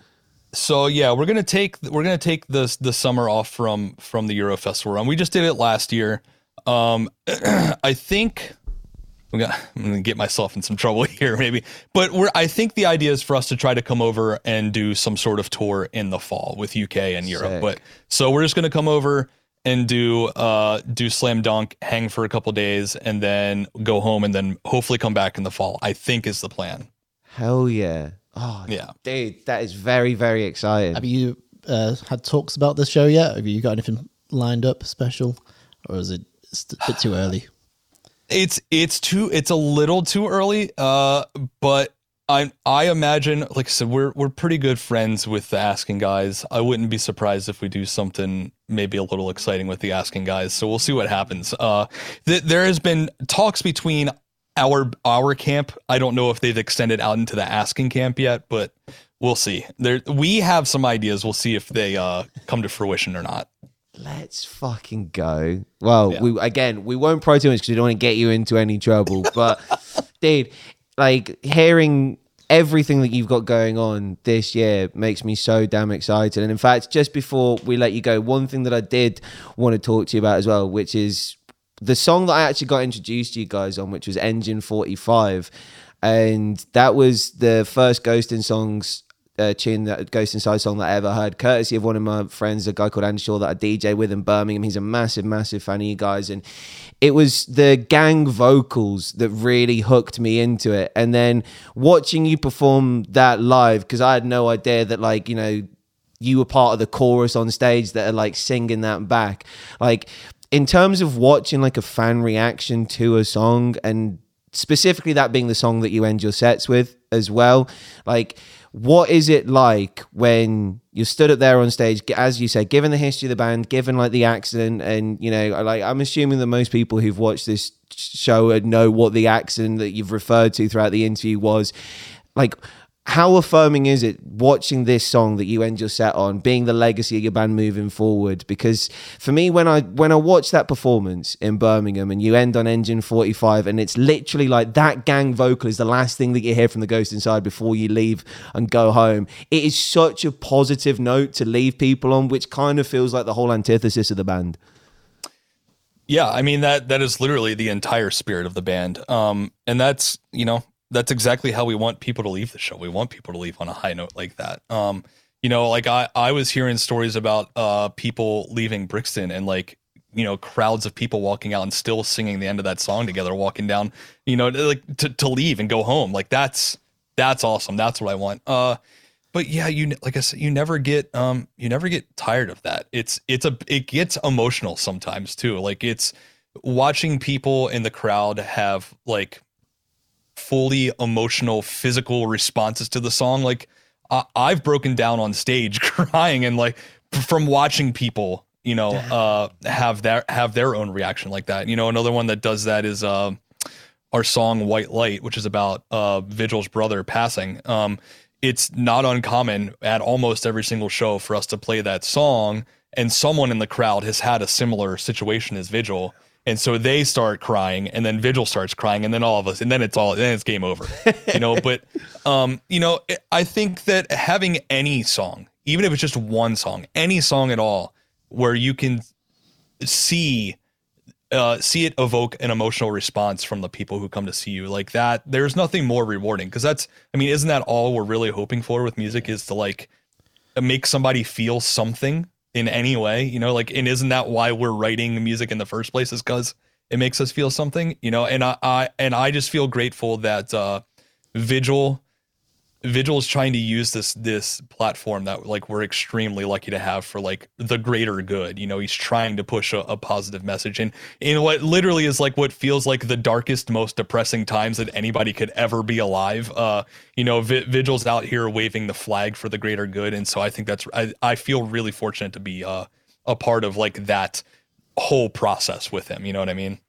So yeah, we're gonna take we're gonna take the the summer off from from the Euro Festival run. We just did it last year. Um, I think I'm gonna, I'm gonna get myself in some trouble here, maybe. But we're I think the idea is for us to try to come over and do some sort of tour in the fall with UK and Europe. Sick. But so we're just gonna come over and do uh do slam dunk, hang for a couple days, and then go home, and then hopefully come back in the fall. I think is the plan. Hell yeah. Oh Yeah. dude, that is very very exciting. Have you uh, had talks about this show yet? Have you got anything lined up special, or is it st- a bit too early? it's it's too it's a little too early uh but i i imagine like i said we're we're pretty good friends with the asking guys i wouldn't be surprised if we do something maybe a little exciting with the asking guys so we'll see what happens uh th- there has been talks between our our camp i don't know if they've extended out into the asking camp yet but we'll see there we have some ideas we'll see if they uh come to fruition or not Let's fucking go. Well, Yeah. we again we won't pro too much because we don't want to get you into any trouble. But dude, like hearing everything that you've got going on this year makes me so damn excited. And in fact, just before we let you go, one thing that I did want to talk to you about as well, which is the song that I actually got introduced to you guys on, which was Engine 45. And that was the first Ghosting songs uh, tune, that Ghost Inside song that I ever heard, courtesy of one of my friends, a guy called Andy Shaw that I DJ with in Birmingham. He's a massive, massive fan of you guys, and it was the gang vocals that really hooked me into it. And then watching you perform that live, because I had no idea that, like, you know, you were part of the chorus on stage that are like singing that back. Like, in terms of watching like a fan reaction to a song and specifically that being the song that you end your sets with as well like what is it like when you stood up there on stage as you said given the history of the band given like the accident and you know like i'm assuming that most people who've watched this show know what the accident that you've referred to throughout the interview was like how affirming is it watching this song that you end your set on being the legacy of your band moving forward? Because for me when i when i watch that performance in birmingham and you end on engine 45 and it's literally like that gang vocal is the last thing that you hear from the ghost inside before you leave and go home it is such a positive note to leave people on which kind of feels like the whole antithesis of the band. Yeah i mean that that is literally the entire spirit of the band. Um and that's you know that's exactly how we want people to leave the show. We want people to leave on a high note like that. Um, you know, like I, I was hearing stories about uh people leaving Brixton and like you know crowds of people walking out and still singing the end of that song together, walking down, you know, like to to leave and go home. Like that's that's awesome. That's what I want. Uh, but yeah, you like I said, you never get um you never get tired of that. It's it's a it gets emotional sometimes too. Like it's watching people in the crowd have like fully emotional physical responses to the song. Like I- i've broken down on stage crying and like from watching people you know uh have their have their own reaction like that. You know another one that does that is uh our song white light which is about uh vigil's brother passing. Um it's not uncommon at almost every single show for us to play that song and someone in the crowd has had a similar situation as vigil and so they start crying and then vigil starts crying and then all of us and then it's all then it's game over you know? But um you know i think that having any song even if it's just one song any song at all where you can see uh, see it evoke an emotional response from the people who come to see you like that there's nothing more rewarding. Because that's i mean isn't that all we're really hoping for with music is to like make somebody feel something in any way, you know, like, and isn't that why we're writing music in the first place? Is because it makes us feel something, you know, and I, I and I just feel grateful that uh, Vigil Vigil is trying to use this this platform that like we're extremely lucky to have for like the greater good. You know, he's trying to push a, a positive message and in what literally is like what feels like the darkest, most depressing times that anybody could ever be alive. Uh, you know, v- Vigil's out here waving the flag for the greater good, and so I think that's I I feel really fortunate to be uh, a part of like that whole process with him. You know what I mean?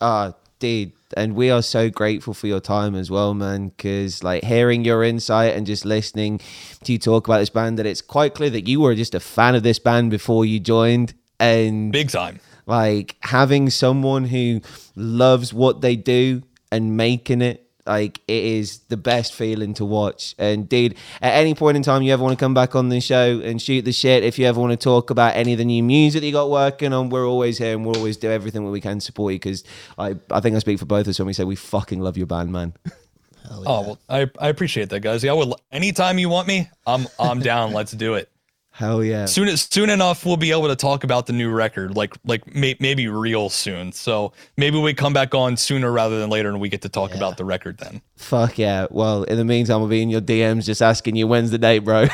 Uh dude and we are so grateful for your time as well man because like hearing your insight and just listening to you talk about this band that it's quite clear that you were just a fan of this band before you joined and big time. like having someone who loves what they do and making it like it is the best feeling to watch. And indeed, at any point in time you ever want to come back on the show and shoot the shit, if you ever want to talk about any of the new music that you got working on, we're always here and we'll always do everything that we can to support you because I, I think I speak for both of us when we say we fucking love your band, man. Yeah. Oh well, I, I appreciate that, guys. Yeah, I anytime you want me, I'm I'm down. Let's do it. Hell yeah! Soon, soon enough, we'll be able to talk about the new record, like like may, maybe real soon. So maybe we come back on sooner rather than later, and we get to talk yeah. about the record then. Fuck yeah! Well, in the meantime, I'll be in your DMs just asking you when's the date, bro.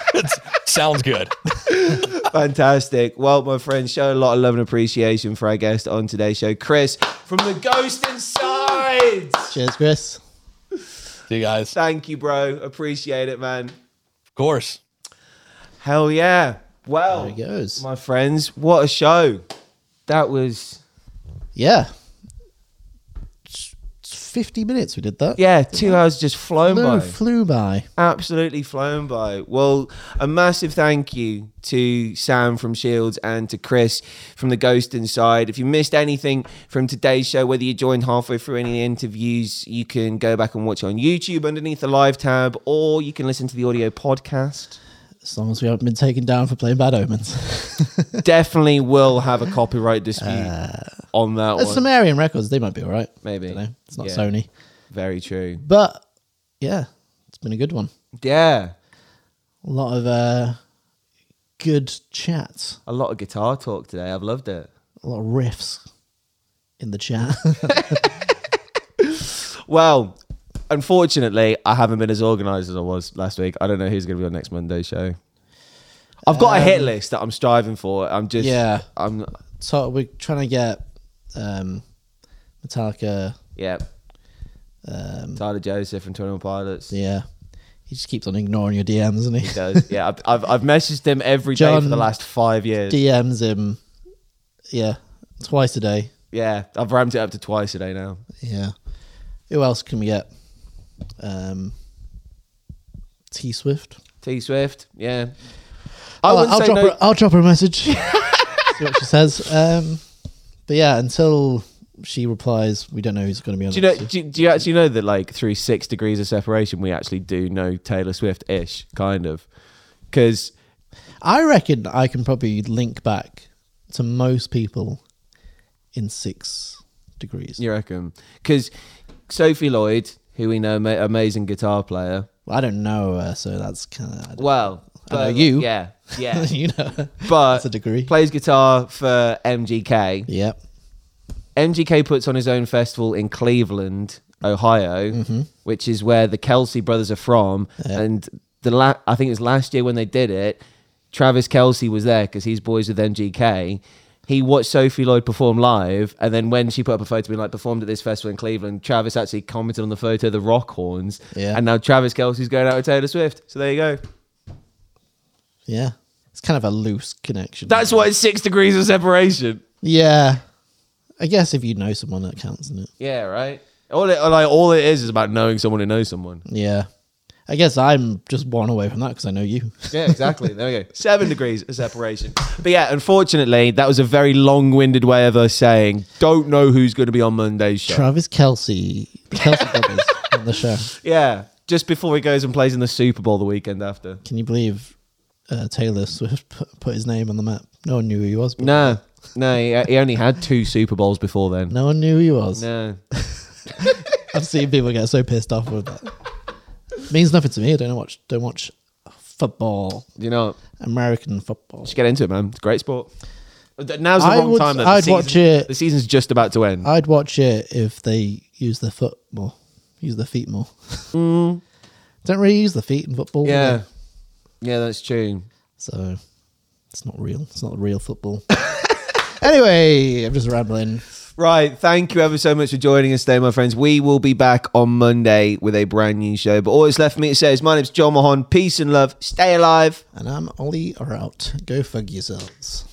sounds good. Fantastic. Well, my friends, show a lot of love and appreciation for our guest on today's show, Chris from the Ghost Inside. Cheers, Chris. See you guys. Thank you, bro. Appreciate it, man. Of course. Hell yeah. Well, there he goes. my friends, what a show. That was. Yeah. 50 minutes we did that. Yeah, two hours just flown flew, by. Flew by. Absolutely flown by. Well, a massive thank you to Sam from Shields and to Chris from The Ghost Inside. If you missed anything from today's show, whether you joined halfway through any of the interviews, you can go back and watch on YouTube underneath the live tab, or you can listen to the audio podcast as long as we haven't been taken down for playing Bad Omens. Definitely will have a copyright dispute uh, on that one. Sumerian Records, they might be all right. Maybe. It's not yeah. Sony. Very true. But yeah, it's been a good one. Yeah. A lot of uh, good chat. A lot of guitar talk today. I've loved it. A lot of riffs in the chat. Well, unfortunately, I haven't been as organised as I was last week. I don't know who's going to be on next Monday show. I've got a hit list that I'm striving for. I'm just Yeah. I'm so we're trying to get um, Metallica. yeah. Um, Tyler Joseph from Twenty One Pilots. yeah, he just keeps on ignoring your DMs, isn't he? He does. yeah, I've, I've I've messaged him every day for Jon the last five years. DMs him. Yeah, twice a day. yeah, I've ramped it up to twice a day now. Yeah. Who else can we get? Um, T Swift. T Swift. Yeah. I I'll, I'll drop no- her. I'll drop her a message. see what she says. Um, but yeah, until she replies, we don't know who's going to be on. Do you know? Do you, do you actually know that like through six degrees of separation, we actually do know Taylor Swift ish, kind of, because I reckon I can probably link back to most people in six degrees. you reckon? Because Sophie Lloyd, who we know, ma- amazing guitar player. Well, I don't know her, so that's kind of. Well, I know you. Yeah, yeah. you know, but that's a degree. plays guitar for MGK. Yep. MGK puts on his own festival in Cleveland, Ohio, mm-hmm. which is where the Kelce brothers are from. Yeah. And the la- I think it was last year when they did it. Travis Kelce was there because he's boys with MGK. He watched Sophie Lloyd perform live, and then when she put up a photo being like performed at this festival in Cleveland, Travis actually commented on the photo the rock horns. Yeah. And now Travis Kelce's going out with Taylor Swift. So there you go. Yeah. It's kind of a loose connection. That's why it's six degrees of separation. Yeah. I guess if you know someone, that counts, doesn't it? Yeah, right. All it like all it is is about knowing someone who knows someone. Yeah. I guess I'm just one away from that because I know you. Yeah, exactly. There we go. Seven degrees of separation. But yeah, unfortunately, that was a very long-winded way of us saying don't know who's going to be on Monday's show. Travis Kelce, Kelce brothers on the show. yeah, just before he goes and plays in the Super Bowl the weekend after. Can you believe uh, Taylor Swift put, put his name on the map? No one knew who he was. But No, no, he, he only had two Super Bowls before then. No one knew who he was. No. I've seen people get so pissed off with that. Means nothing to me. I don't watch. Don't watch football, You know, American football. just get into it, man. It's a great sport. Now's the I wrong would- time. Though. I'd watch it- The season's just about to end. I'd watch it if they use their foot more, use their feet more. Don't really use the feet in football. do Mm. yeah, they? yeah, that's true. So it's not real. It's not real football. anyway, I'm just rambling. Right. Thank you ever so much for joining us today, my friends. We will be back on Monday with a brand new show. But all that's left for me to say is my name's Jon Mahon. Peace and love. Stay alive. And I'm Ollie or out. Go fuck yourselves.